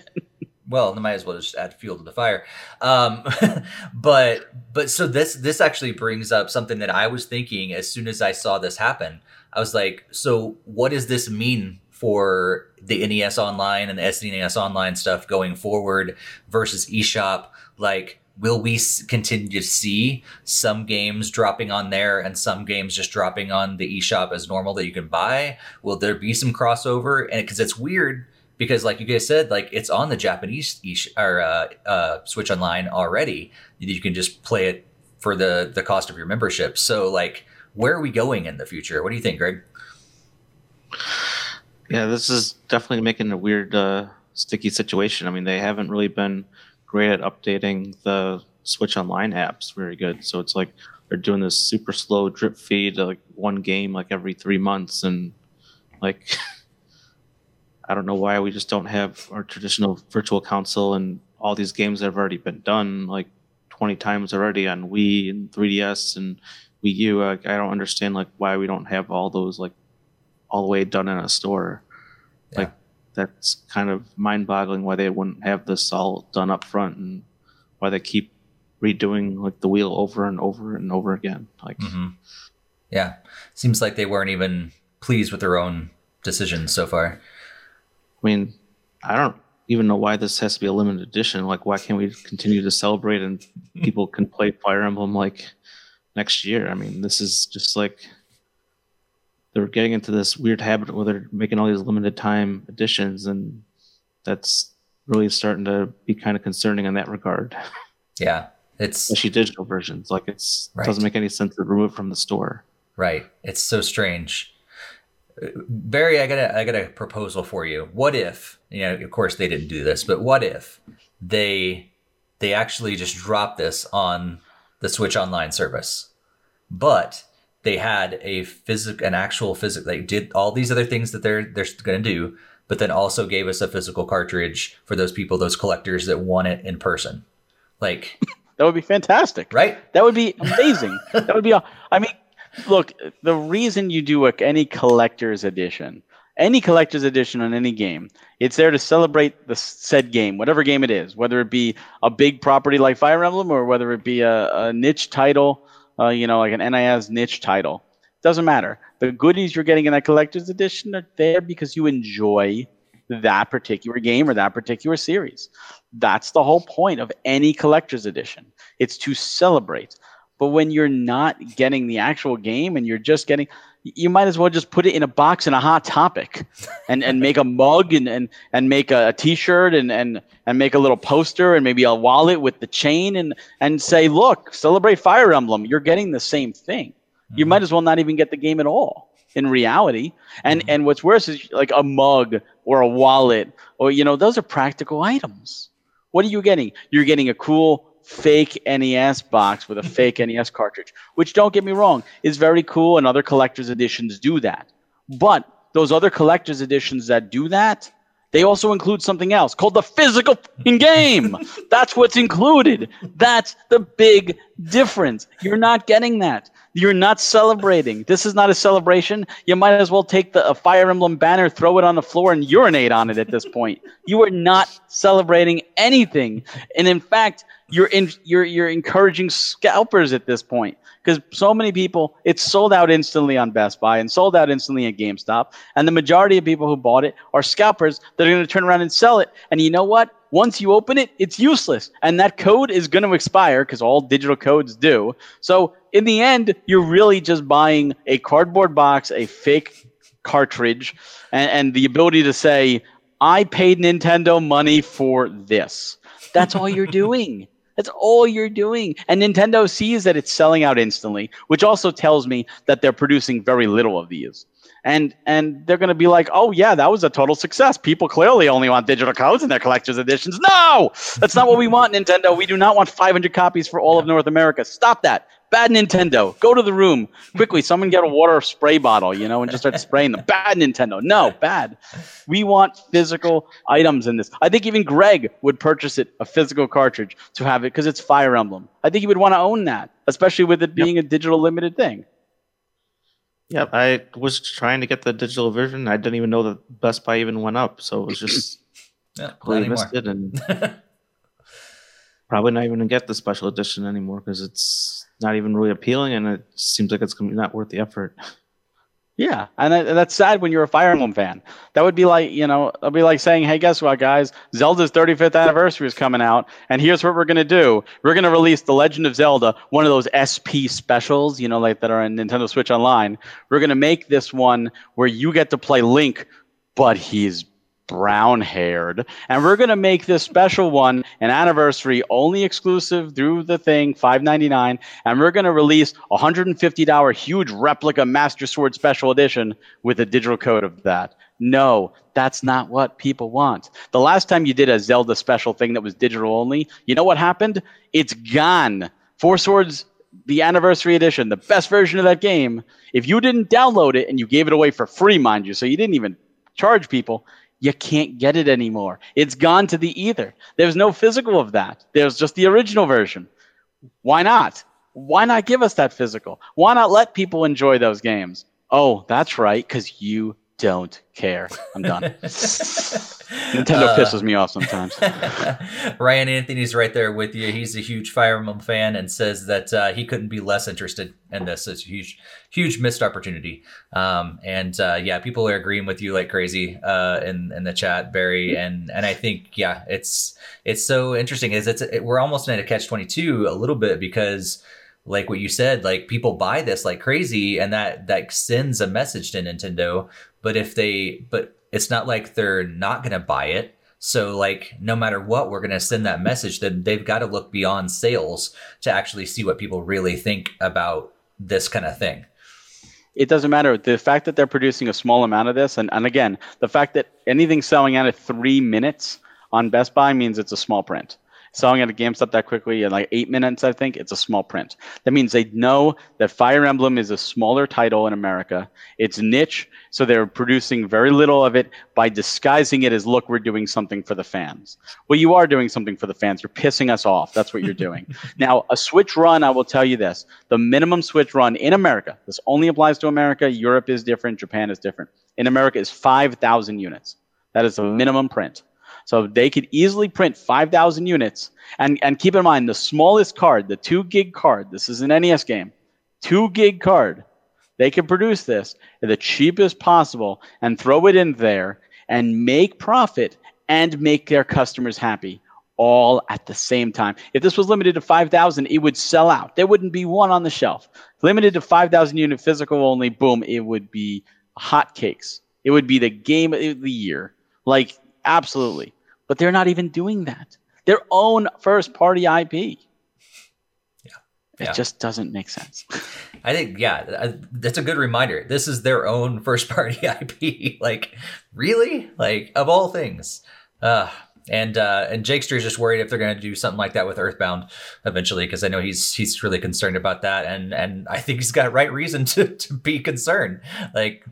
well, they might as well just add fuel to the fire. Um, but but so this this actually brings up something that I was thinking as soon as I saw this happen. I was like, so what does this mean for the NES Online and the SNES Online stuff going forward versus eShop? Like, will we continue to see some games dropping on there and some games just dropping on the eShop as normal that you can buy? Will there be some crossover? And because it's weird, because like you guys said, like it's on the Japanese eSh- or uh, uh, Switch Online already. You can just play it for the the cost of your membership. So like, where are we going in the future? What do you think, Greg? Yeah, this is definitely making a weird, uh, sticky situation. I mean, they haven't really been great at updating the Switch Online apps very good. So it's like they're doing this super slow drip feed, like one game like every three months, and like I don't know why we just don't have our traditional virtual console and all these games that have already been done like 20 times already on Wii and 3DS and Wii U. Like, I don't understand like why we don't have all those like all the way done in a store. Yeah. Like that's kind of mind-boggling why they wouldn't have this all done up front and why they keep redoing like the wheel over and over and over again. Like hmm Yeah, seems like they weren't even pleased with their own decisions so far. I mean, I don't even know why this has to be a limited edition. Like, why can't we continue to celebrate and people can play Fire Emblem like next year? I mean, this is just like they're getting into this weird habit where they're making all these limited time editions, and that's really starting to be kind of concerning in that regard. Yeah, it's Especially digital versions. Like, it's Right. doesn't make any sense to remove it from the store. right. It's so strange. Barry, I got a I got a proposal for you. What if you know? Of course, they didn't do this, but what if they they actually just dropped this on the Switch Online service, but they had a physic an actual physical they did all these other things that they're they're going to do but then also gave us a physical cartridge for those people those collectors that want it in person like That would be fantastic. right That would be amazing. that would be. I mean, look, the reason you do a, any collector's edition, any collector's edition on any game, it's there to celebrate the said game, whatever game it is, whether it be a big property like Fire Emblem or whether it be a, a niche title, uh, you know, like an NIS niche title. Doesn't matter. The goodies you're getting in that collector's edition are there because you enjoy that particular game or that particular series. That's the whole point of any collector's edition. It's to celebrate. But when you're not getting the actual game and you're just getting, you might as well just put it in a box in a hot topic, and, and make a mug and, and, and make a t shirt and, and and make a little poster and maybe a wallet with the chain and and say, look, celebrate Fire Emblem. You're getting the same thing. You might as well not even get the game at all in reality. And Mhm. and what's worse is like a mug or a wallet or you know those are practical items. What are you getting? You're getting a cool fake NES box with a fake NES cartridge, which don't get me wrong, is very cool and other collector's editions do that. But those other collector's editions that do that, they also include something else called the physical game. That's what's included. That's the big difference. You're not getting that. You're not celebrating. This is not a celebration. You might as well take the Fire Emblem banner, throw it on the floor, and urinate on it at this point. You are not celebrating anything, and in fact, you're in, you're you're encouraging scalpers at this point because so many people it's sold out instantly on Best Buy and sold out instantly at GameStop, and the majority of people who bought it are scalpers that are going to turn around and sell it. And you know what? Once you open it, it's useless, and that code is going to expire because all digital codes do. So in the end, you're really just buying a cardboard box, a fake cartridge, and, and the ability to say, "I paid Nintendo money for this." That's all you're doing. That's all you're doing. And Nintendo sees that it's selling out instantly, which also tells me that they're producing very little of these. And and they're going to be like, "Oh yeah, that was a total success. People clearly only want digital codes in their collector's editions." No! That's not what we want, Nintendo. We do not want 500 copies for all of North America. Stop that. Bad Nintendo. Go to the room. Quickly, someone get a water spray bottle, you know, and just start spraying them. Bad Nintendo. No, bad. We want physical items in this. I think even Greg would purchase it, a physical cartridge, to have it because it's Fire Emblem. I think he would want to own that, especially with it being a digital limited thing. Yep, I was trying to get the digital version. I didn't even know that Best Buy even went up, so it was just yeah, completely missed it, and probably not even gonna get the special edition anymore because it's not even really appealing, and it seems like it's gonna be not worth the effort. Yeah, and that, that's sad when you're a Fire Emblem fan. That would be like, you know, it'll be like saying, "Hey, guess what, guys? Zelda's 35th anniversary is coming out, and here's what we're gonna do. We're gonna release The Legend of Zelda, one of those SP specials, you know, like that are on Nintendo Switch Online. We're gonna make this one where you get to play Link, but he's brown haired. And we're going to make this special one an anniversary only exclusive through the thing, 599 And we're going to release a $150 huge replica Master Sword Special Edition with a digital code of that. No, that's not what people want. The last time you did a Zelda special thing that was digital only, you know what happened? It's gone. Four Swords the anniversary edition, the best version of that game, if you didn't download it and you gave it away for free, mind you, so you didn't even charge people, you can't get it anymore. It's gone to the ether. There's no physical of that. There's just the original version. Why not? Why not give us that physical? Why not let people enjoy those games? Oh, that's right, because you don't care. I'm done. Nintendo uh, pisses me off sometimes. Ryan Anthony's right there with you. He's a huge Fire Emblem fan and says that uh, he couldn't be less interested in this. It's a huge, huge missed opportunity. Um, and uh, yeah, people are agreeing with you like crazy uh, in in the chat, Barry. And and I think yeah, it's it's so interesting. Is it's it, we're almost in a catch twenty two a little bit because like what you said, like people buy this like crazy, and that that sends a message to Nintendo. But if they, but it's not like they're not gonna buy it. So like no matter what, we're gonna send that message. Then they've got to look beyond sales to actually see what people really think about this kind of thing. It doesn't matter. The fact that they're producing a small amount of this, and, and again, the fact that anything selling out of three minutes on Best Buy means it's a small print selling at a GameStop that quickly in like eight minutes, I think, it's a small print. That means they know that Fire Emblem is a smaller title in America. It's niche, so they're producing very little of it by disguising it as, look, we're doing something for the fans. Well, you are doing something for the fans. You're pissing us off. That's what you're doing. now, a Switch run, I will tell you this the minimum Switch run in America, this only applies to America, Europe is different, Japan is different. In America is 5,000 units. That is a minimum print. So they could easily print 5,000 units. And, and keep in mind, the smallest card, the 2 gig card, this is an NES game, 2 gig card, they can produce this at the cheapest possible and throw it in there and make profit and make their customers happy all at the same time. If this was limited to 5,000, it would sell out. There wouldn't be one on the shelf. Limited to 5,000 unit physical only, boom, it would be hotcakes. It would be the game of the year. Like, absolutely but they're not even doing that. Their own first party IP. Yeah. It yeah. just doesn't make sense. I think, yeah, that's a good reminder. This is their own first party IP. like, really? Like, of all things. Uh, and uh, and Jakester's just worried if they're going to do something like that with Earthbound eventually, because I know he's he's really concerned about that, and and I think he's got right reason to to be concerned. Like,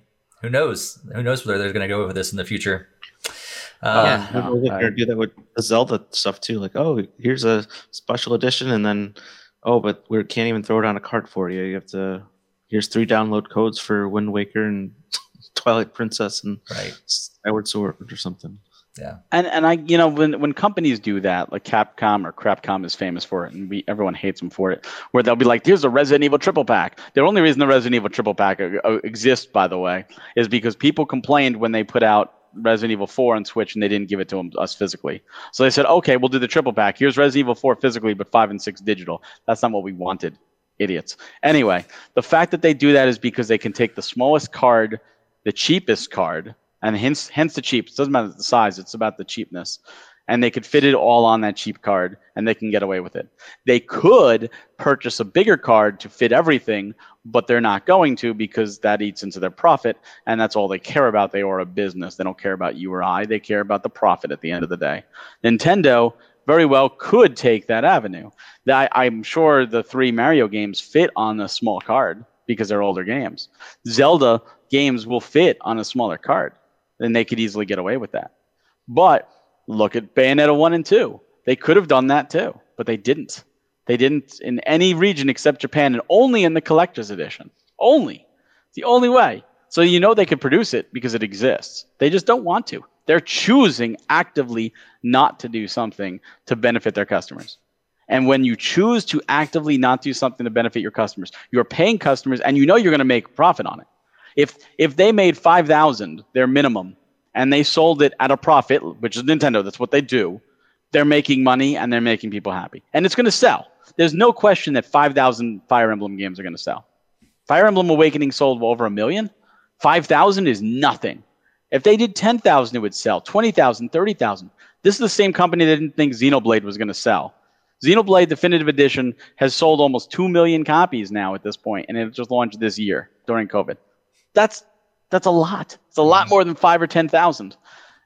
who knows? Who knows where they're going to go with this in the future? Uh, yeah, no, they're gonna do that with the Zelda stuff too. Like, oh, here's a special edition, and then, oh, but we can't even throw it on a cart for you. You have to. Here's three download codes for Wind Waker and Twilight Princess and right. Skyward Sword or something. Yeah. And and I you know when when companies do that like Capcom or Crapcom is famous for it and we everyone hates them for it where they'll be like here's a Resident Evil triple pack. The only reason the Resident Evil triple pack uh, uh exists by the way is because people complained when they put out Resident Evil 4 on Switch and they didn't give it to them, us physically. So they said, okay, we'll do the triple pack. Here's Resident Evil 4 physically, but 5 and 6 digital. That's not what we wanted. Idiots. Anyway, the fact that they do that is because they can take the smallest card, the cheapest card, and hence, hence the cheap. It doesn't matter the size, it's about the cheapness and they could fit it all on that cheap card and they can get away with it. They could purchase a bigger card to fit everything, but they're not going to because that eats into their profit and that's all they care about. They are a business. They don't care about you or I. They care about the profit at the end of the day. Nintendo very well could take that avenue. I, I'm sure the three Mario games fit on a small card because they're older games. Zelda games will fit on a smaller card. Then they could easily get away with that. But Look at Bayonetta 1 and 2. They could have done that too, but they didn't. They didn't in any region except Japan and only in the collector's edition. Only. The only way. So you know they could produce it because it exists. They just don't want to. They're choosing actively not to do something to benefit their customers. And when you choose to actively not do something to benefit your customers, you're paying customers and you know you're going to make profit on it. If if they made five thousand their minimum and they sold it at a profit, which is Nintendo, that's what they do. They're making money and they're making people happy, and it's going to sell. There's no question that five thousand Fire Emblem games are going to sell. Fire Emblem Awakening sold over a million. Five thousand is nothing. If they did 10,000, it would sell. 20,000, 30,000. This is the same company that didn't think Xenoblade was going to sell. Xenoblade Definitive Edition has sold almost 2 million copies now at this point, and it just launched this year during COVID. That's that's a lot. It's a lot mm-hmm. more than 5 or 10,000.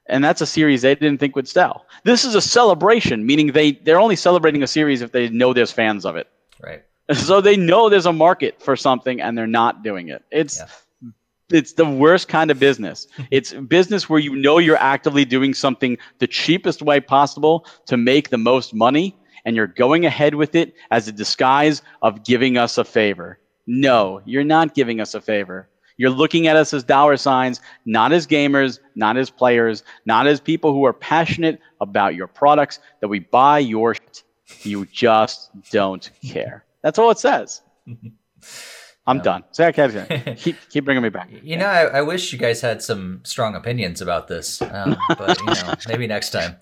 And that's a series they didn't think would sell. This is a celebration, meaning they they're only celebrating a series if they know there's fans of it. Right. So they know there's a market for something and they're not doing it. It's yeah it's the worst kind of business. It's business where you know you're actively doing something the cheapest way possible to make the most money, and you're going ahead with it as a disguise of giving us a favor. No, you're not giving us a favor. You're looking at us as dollar signs, not as gamers, not as players, not as people who are passionate about your products, that we buy your shit. You just don't care. That's all it says. I'm done. Zach, keep keep bringing me back. You know, I, I, wish you guys had some strong opinions about this, um, but you know, maybe next time.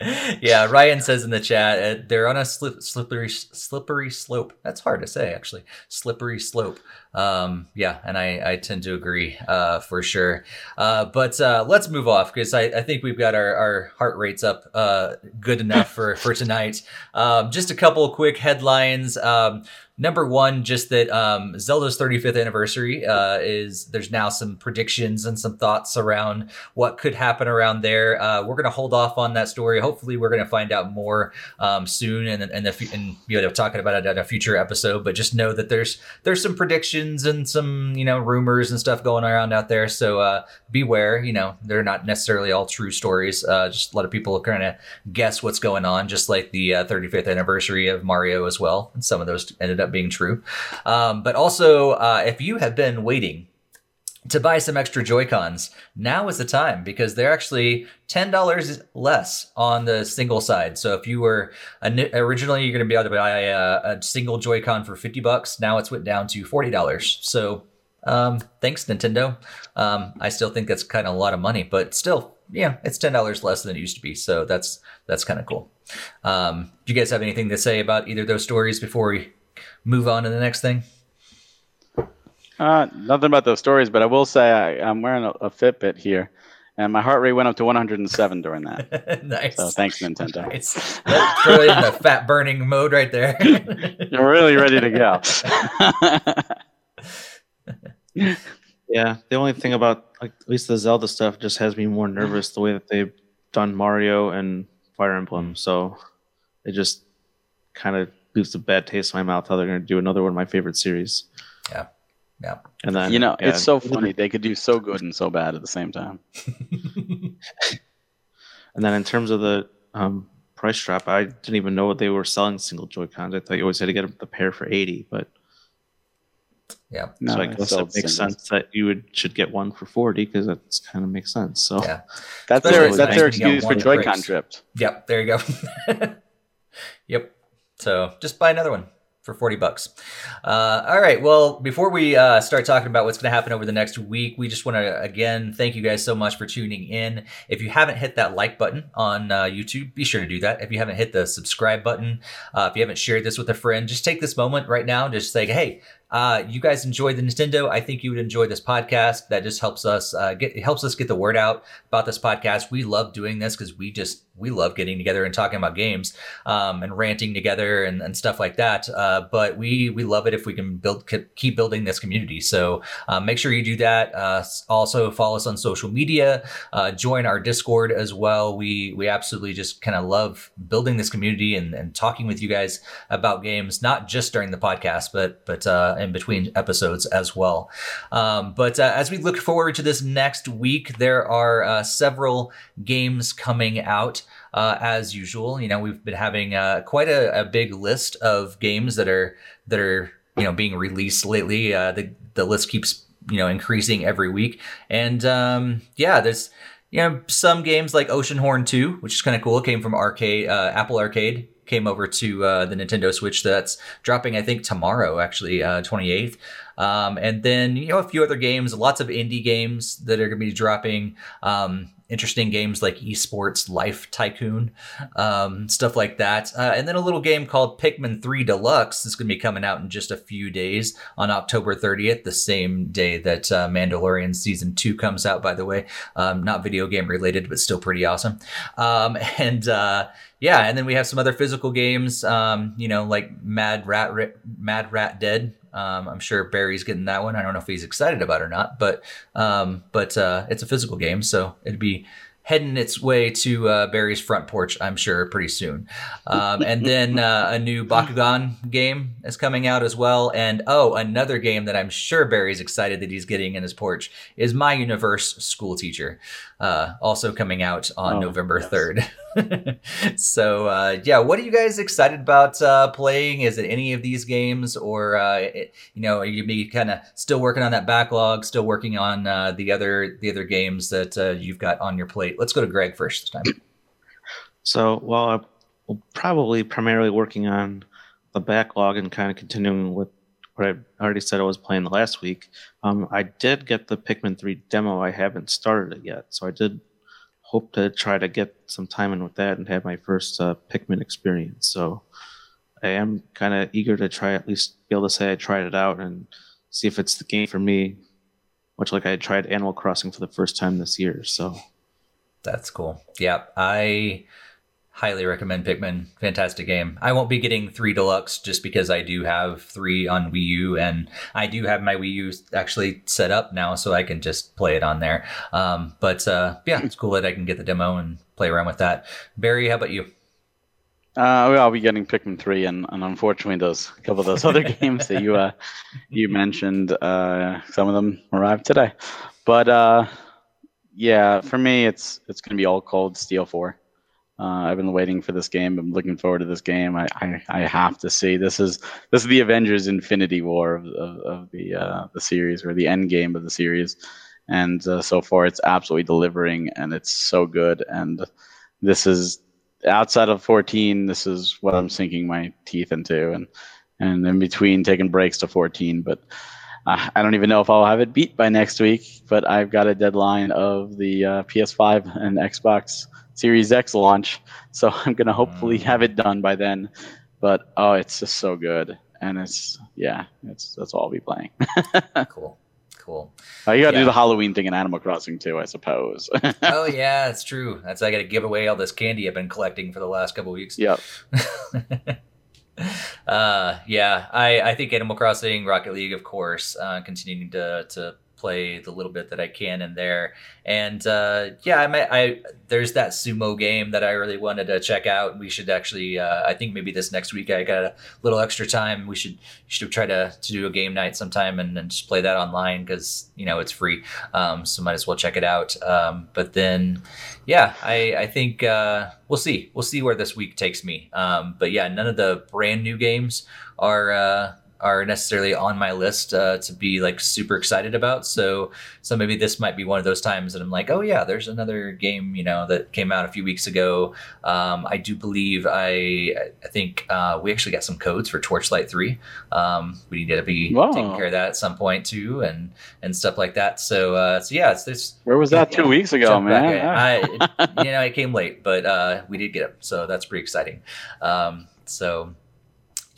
Yeah, Ryan says in the chat uh, they're on a slip, slippery slippery slope. That's hard to say, actually. Slippery slope. Um, yeah, and I, I tend to agree uh, for sure. Uh, but uh, let's move off because I, I think we've got our, our heart rates up uh, good enough for for tonight. Um, just a couple quick headlines. Um, Number one, just that um, Zelda's 35th anniversary uh, is there's now some predictions and some thoughts around what could happen around there. Uh, we're going to hold off on that story. Hopefully, we're going to find out more um, soon and and, the, and you know talking about it at a future episode. But just know that there's there's some predictions and some you know rumors and stuff going around out there. So uh, beware. You know they're not necessarily all true stories. Uh, just a lot of people kind of guess what's going on, just like the 35th uh, anniversary of Mario as well. And some of those ended up up being true. Um, but also, uh, if you have been waiting to buy some extra Joy-Cons, now is the time because they're actually $10 less on the single side. So if you were originally you're going to be able to buy a, a single Joy-Con for 50 bucks, now it's went down to $40. So um, thanks Nintendo. Um, I still think that's kind of a lot of money, but still, yeah, it's $10 less than it used to be. So that's that's kind of cool. Um, do you guys have anything to say about either those stories before we move on to the next thing? Uh, nothing about those stories, but I will say I, am wearing a, a, Fitbit here, and my heart rate went up to 107 during that. nice. So thanks, Nintendo. Nice. Throw it in the fat burning mode right there. You're really ready to go. yeah, the only thing about like at least the Zelda stuff just has me more nervous the way that they've done Mario and Fire Emblem. So it just kind of leaves a bad taste in my mouth how they're going to do another one of my favorite series. Yeah. Yeah. And then, you know, yeah, it's so funny. They could do so good and so bad at the same time. and then in terms of the um, price drop, I didn't even know what they were selling single Joy-Cons. I thought you always had to get the pair for 80, but yeah. No, so I guess it makes sense that you would should get one for 40 because that kind of makes sense. So yeah. That's their that's their excuse for Joy-Con trips. Yep, there you go. yep. So just buy another one for 40 bucks. Uh, all right. Well, before we uh, start talking about what's going to happen over the next week, we just want to again thank you guys so much for tuning in. If you haven't hit that like button on uh, YouTube, be sure to do that. If you haven't hit the subscribe button, uh, if you haven't shared this with a friend, just take this moment right now and just say, hey, uh, you guys enjoy the Nintendo. I think you would enjoy this podcast. That just helps us uh, get helps us get the word out about this podcast. We love doing this because we just we love getting together and talking about games um, and ranting together and, and stuff like that. Uh, but we we love it if we can build keep building this community. So uh, make sure you do that. Uh, also follow us on social media. Uh, join our Discord as well. We we absolutely just kind of love building this community and, and talking with you guys about games, not just during the podcast, but but uh, in between episodes as well. Um, but uh, as we look forward to this next week, there are several games coming out uh, as usual. You know, we've been having uh, quite a, a, big list of games that are that are you know being released lately. Uh, the the list keeps you know increasing every week, and um, yeah, there's you know some games like Oceanhorn 2, which is kind of cool. It came from arcade uh, Apple Arcade. Came over to uh, the Nintendo Switch. That's dropping, I think, tomorrow, actually, 28th. Um, and then you know a few other games, lots of indie games that are going to be dropping. Um, interesting games like esports life tycoon um, stuff like that. Uh, and then a little game called pikmin 3 deluxe is going to be coming out in just a few days on october 30th the same day that uh, mandalorian season 2 comes out by the way. Um, not video game related but still pretty awesome. Um, and uh, yeah and then we have some other physical games um, you know like mad rat mad rat dead um, I'm sure Barry's getting that one. I don't know if he's excited about it or not, but um, but uh, it's a physical game, so it'd be heading its way to uh, Barry's front porch, I'm sure, pretty soon. Um, and then uh, a new Bakugan game is coming out as well. And oh, another game that I'm sure Barry's excited that he's getting in his porch is My Universe School Teacher, uh, also coming out on oh, November yes. 3rd. so uh, yeah, what are you guys excited about uh, playing? Is it any of these games, or uh, it, you know, are you be kind of still working on that backlog, still working on uh, the other the other games that uh, you've got on your plate? Let's go to Greg first this time. So, well, I'm probably primarily working on the backlog and kind of continuing with what I already said I was playing last week. Um, I did get the Pikmin 3 demo. I haven't started it yet, so I did hope to try to get some time in with that and have my first uh, Pikmin experience. So I am kind of eager to try at least be able to say I tried it out and see if it's the game for me. Much like I tried Animal Crossing for the first time this year. So that's cool. Yeah, I highly recommend Pikmin. Fantastic game. I won't be getting three deluxe just because I do have three on Wii U, and I do have my Wii U actually set up now, so I can just play it on there. Um, but uh, yeah, it's cool that I can get the demo and play around with that. Barry, how about you? Uh, well, I'll be getting Pikmin three, and, and unfortunately, those a couple of those other games that you uh, you mentioned, uh, some of them arrived today. But uh, yeah, for me, it's it's going to be all cold Steel four. Uh, I've been waiting for this game. I'm looking forward to this game. I, I, I, have to see this is this is the Avengers Infinity War of, of, of the uh, the series or the end game of the series, and uh, so far it's absolutely delivering and it's so good. And this is outside of 14. This is what I'm sinking my teeth into, and and in between taking breaks to 14. But uh, I don't even know if I'll have it beat by next week. But I've got a deadline of the uh, PS5 and Xbox Series X launch. So I'm gonna hopefully mm. have it done by then. But oh, it's just so good, and it's yeah, it's that's all I'll be playing. cool. Cool. Oh, you got to yeah. do the Halloween thing in Animal Crossing too, I suppose. oh yeah, that's true. That's I got to give away all this candy I've been collecting for the last couple weeks. Yep. Uh, yeah, I I think Animal Crossing, Rocket League, of course, uh, continuing to to play the little bit that I can in there. And uh, yeah, I, might, I there's that sumo game that I really wanted to check out. We should actually, uh, I think maybe this next week I got a little extra time. We should should try to, to do a game night sometime and, and just play that online because you know it's free. Um, so might as well check it out. Um, but then, yeah, I I think uh, we'll see. We'll see where this week takes me. Um, but yeah, none of the brand new games are uh, are necessarily on my list uh, to be like super excited about. So so maybe this might be one of those times that I'm like, oh yeah, there's another game you know that came out a few weeks ago. Um, I do believe I I think uh, we actually got some codes for Torchlight Three. Um, we need to be Whoa. taking care of that at some point too, and and stuff like that. So uh, so yeah, it's this. Where was that two weeks ago, man? Yeah. I, you know, I came late, but uh, we did get it, so that's pretty exciting. Um, so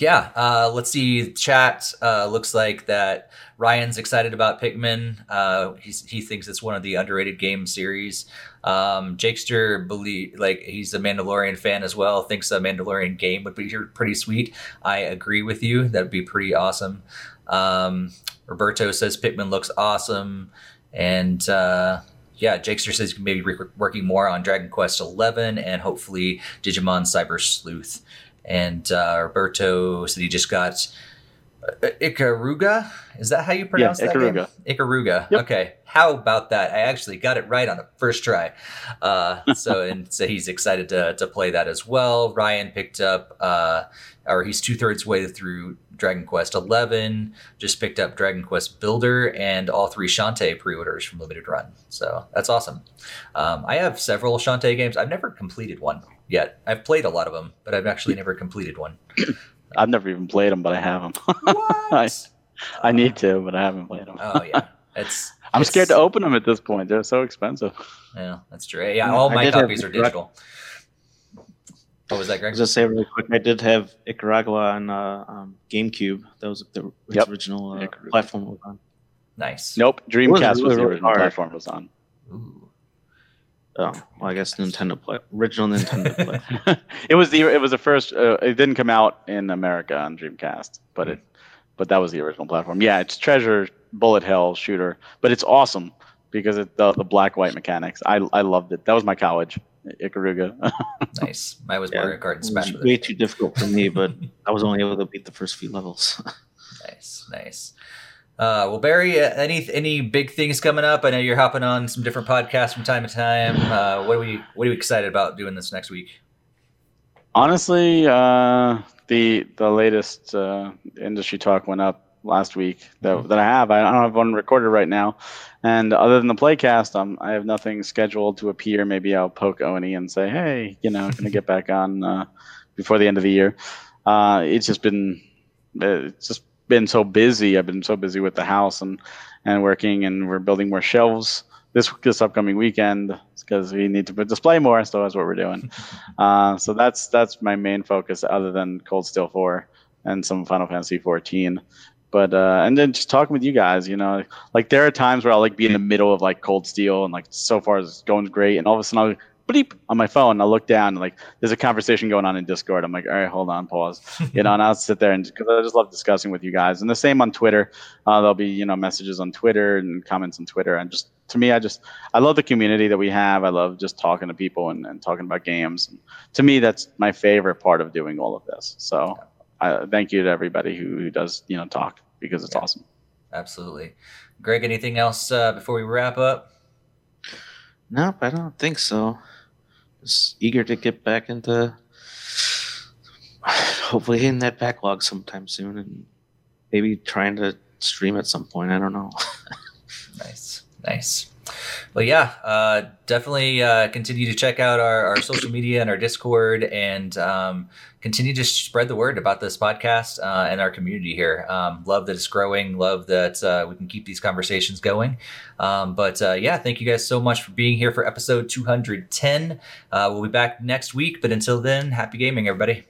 yeah, uh, let's see. Chat uh, looks like that Ryan's excited about Pikmin. Uh, he thinks it's one of the underrated game series. Um, Jakester believe like he's a Mandalorian fan as well. Thinks a Mandalorian game would be pretty sweet. I agree with you. That'd be pretty awesome. Um, Roberto says Pikmin looks awesome, and uh, yeah, Jakester says maybe re- working more on Dragon Quest Eleven and hopefully Digimon Cyber Sleuth. And uh, Roberto said he just got Ikaruga. Is that how you pronounce yeah, Ikaruga. that? Game? Ikaruga. Yep. Okay. How about that? I actually got it right on the first try. Uh, so and so he's excited to to play that as well. Ryan picked up, uh, or he's two thirds way through Dragon Quest Eleven. Just picked up Dragon Quest Builder and all three Shantae pre-orders from Limited Run. So that's awesome. Um, I have several Shantae games. I've never completed one yet. I've played a lot of them, but I've actually never completed one. I've never even played them, but I have them. what? I need to, but I haven't played them. Oh yeah, it's. I'm it's- scared to open them at this point. They're so expensive. Yeah, that's true. Yeah, all I my copies are digital. What was that, I Greg? was gonna say really quick. I did have Ikaruga on uh, um, GameCube. That was the Yep. original uh, platform was on. Nice. Nope, Dreamcast was, really, the original hard. platform was on. Ooh. Oh, well, I guess Nintendo play original Nintendo play. it was the it was the first. Uh, it didn't come out in America on Dreamcast, but it but that was the original platform. Yeah, it's Treasure Bullet Hell shooter, but it's awesome because it the, the black white mechanics. I I loved it. That was my college, Ikaruga. Nice. I was Yeah, Mario Kart and Smash way too difficult for me, but I was only able to beat the first few levels. Nice, nice. Uh, well, Barry, uh, any any big things coming up? I know you're hopping on some different podcasts from time to time. Uh, what are we What are we excited about doing this next week? Honestly, uh, the the latest uh, industry talk went up last week that, that I have. I don't have one recorded right now, and other than the playcast, um, I have nothing scheduled to appear. Maybe I'll poke Oni and say, hey, you know, gonna get back on uh, before the end of the year? Uh, it's just been it's just been so busy. I've been so busy with the house and and working, and we're building more shelves this this upcoming weekend because we need to put display more. So that's what we're doing. Uh, so that's that's my main focus, other than Cold Steel 4 and some Final Fantasy 14. But uh, and then just talking with you guys, you know, like there are times where I'll like be in the middle of like Cold Steel and like so far it's going great, and all of a sudden I'll bleep on my phone. And I'll look down and like there's a conversation going on in Discord. I'm like, all right, hold on, pause, you know, and I'll sit there and because I just love discussing with you guys. And the same on Twitter. Uh, there'll be you know messages on Twitter and comments on Twitter, and just to me, I just I love the community that we have. I love just talking to people and, and talking about games. And to me, that's my favorite part of doing all of this. So, uh, thank you to everybody who, who does you know talk because it's Yeah. awesome. Absolutely. Greg, anything else uh, before we wrap up? nope, I don't think so. Just eager to get back into hopefully hitting that backlog sometime soon and maybe trying to stream at some point. I don't know. Nice, nice. Well, yeah, uh, definitely uh, continue to check out our, our social media and our Discord, and um, continue to spread the word about this podcast uh, and our community here. Um, love that it's growing. Love that uh, we can keep these conversations going. Um, but uh, yeah, thank you guys so much for being here for episode 210. Uh, we'll be back next week, but until then, happy gaming, everybody.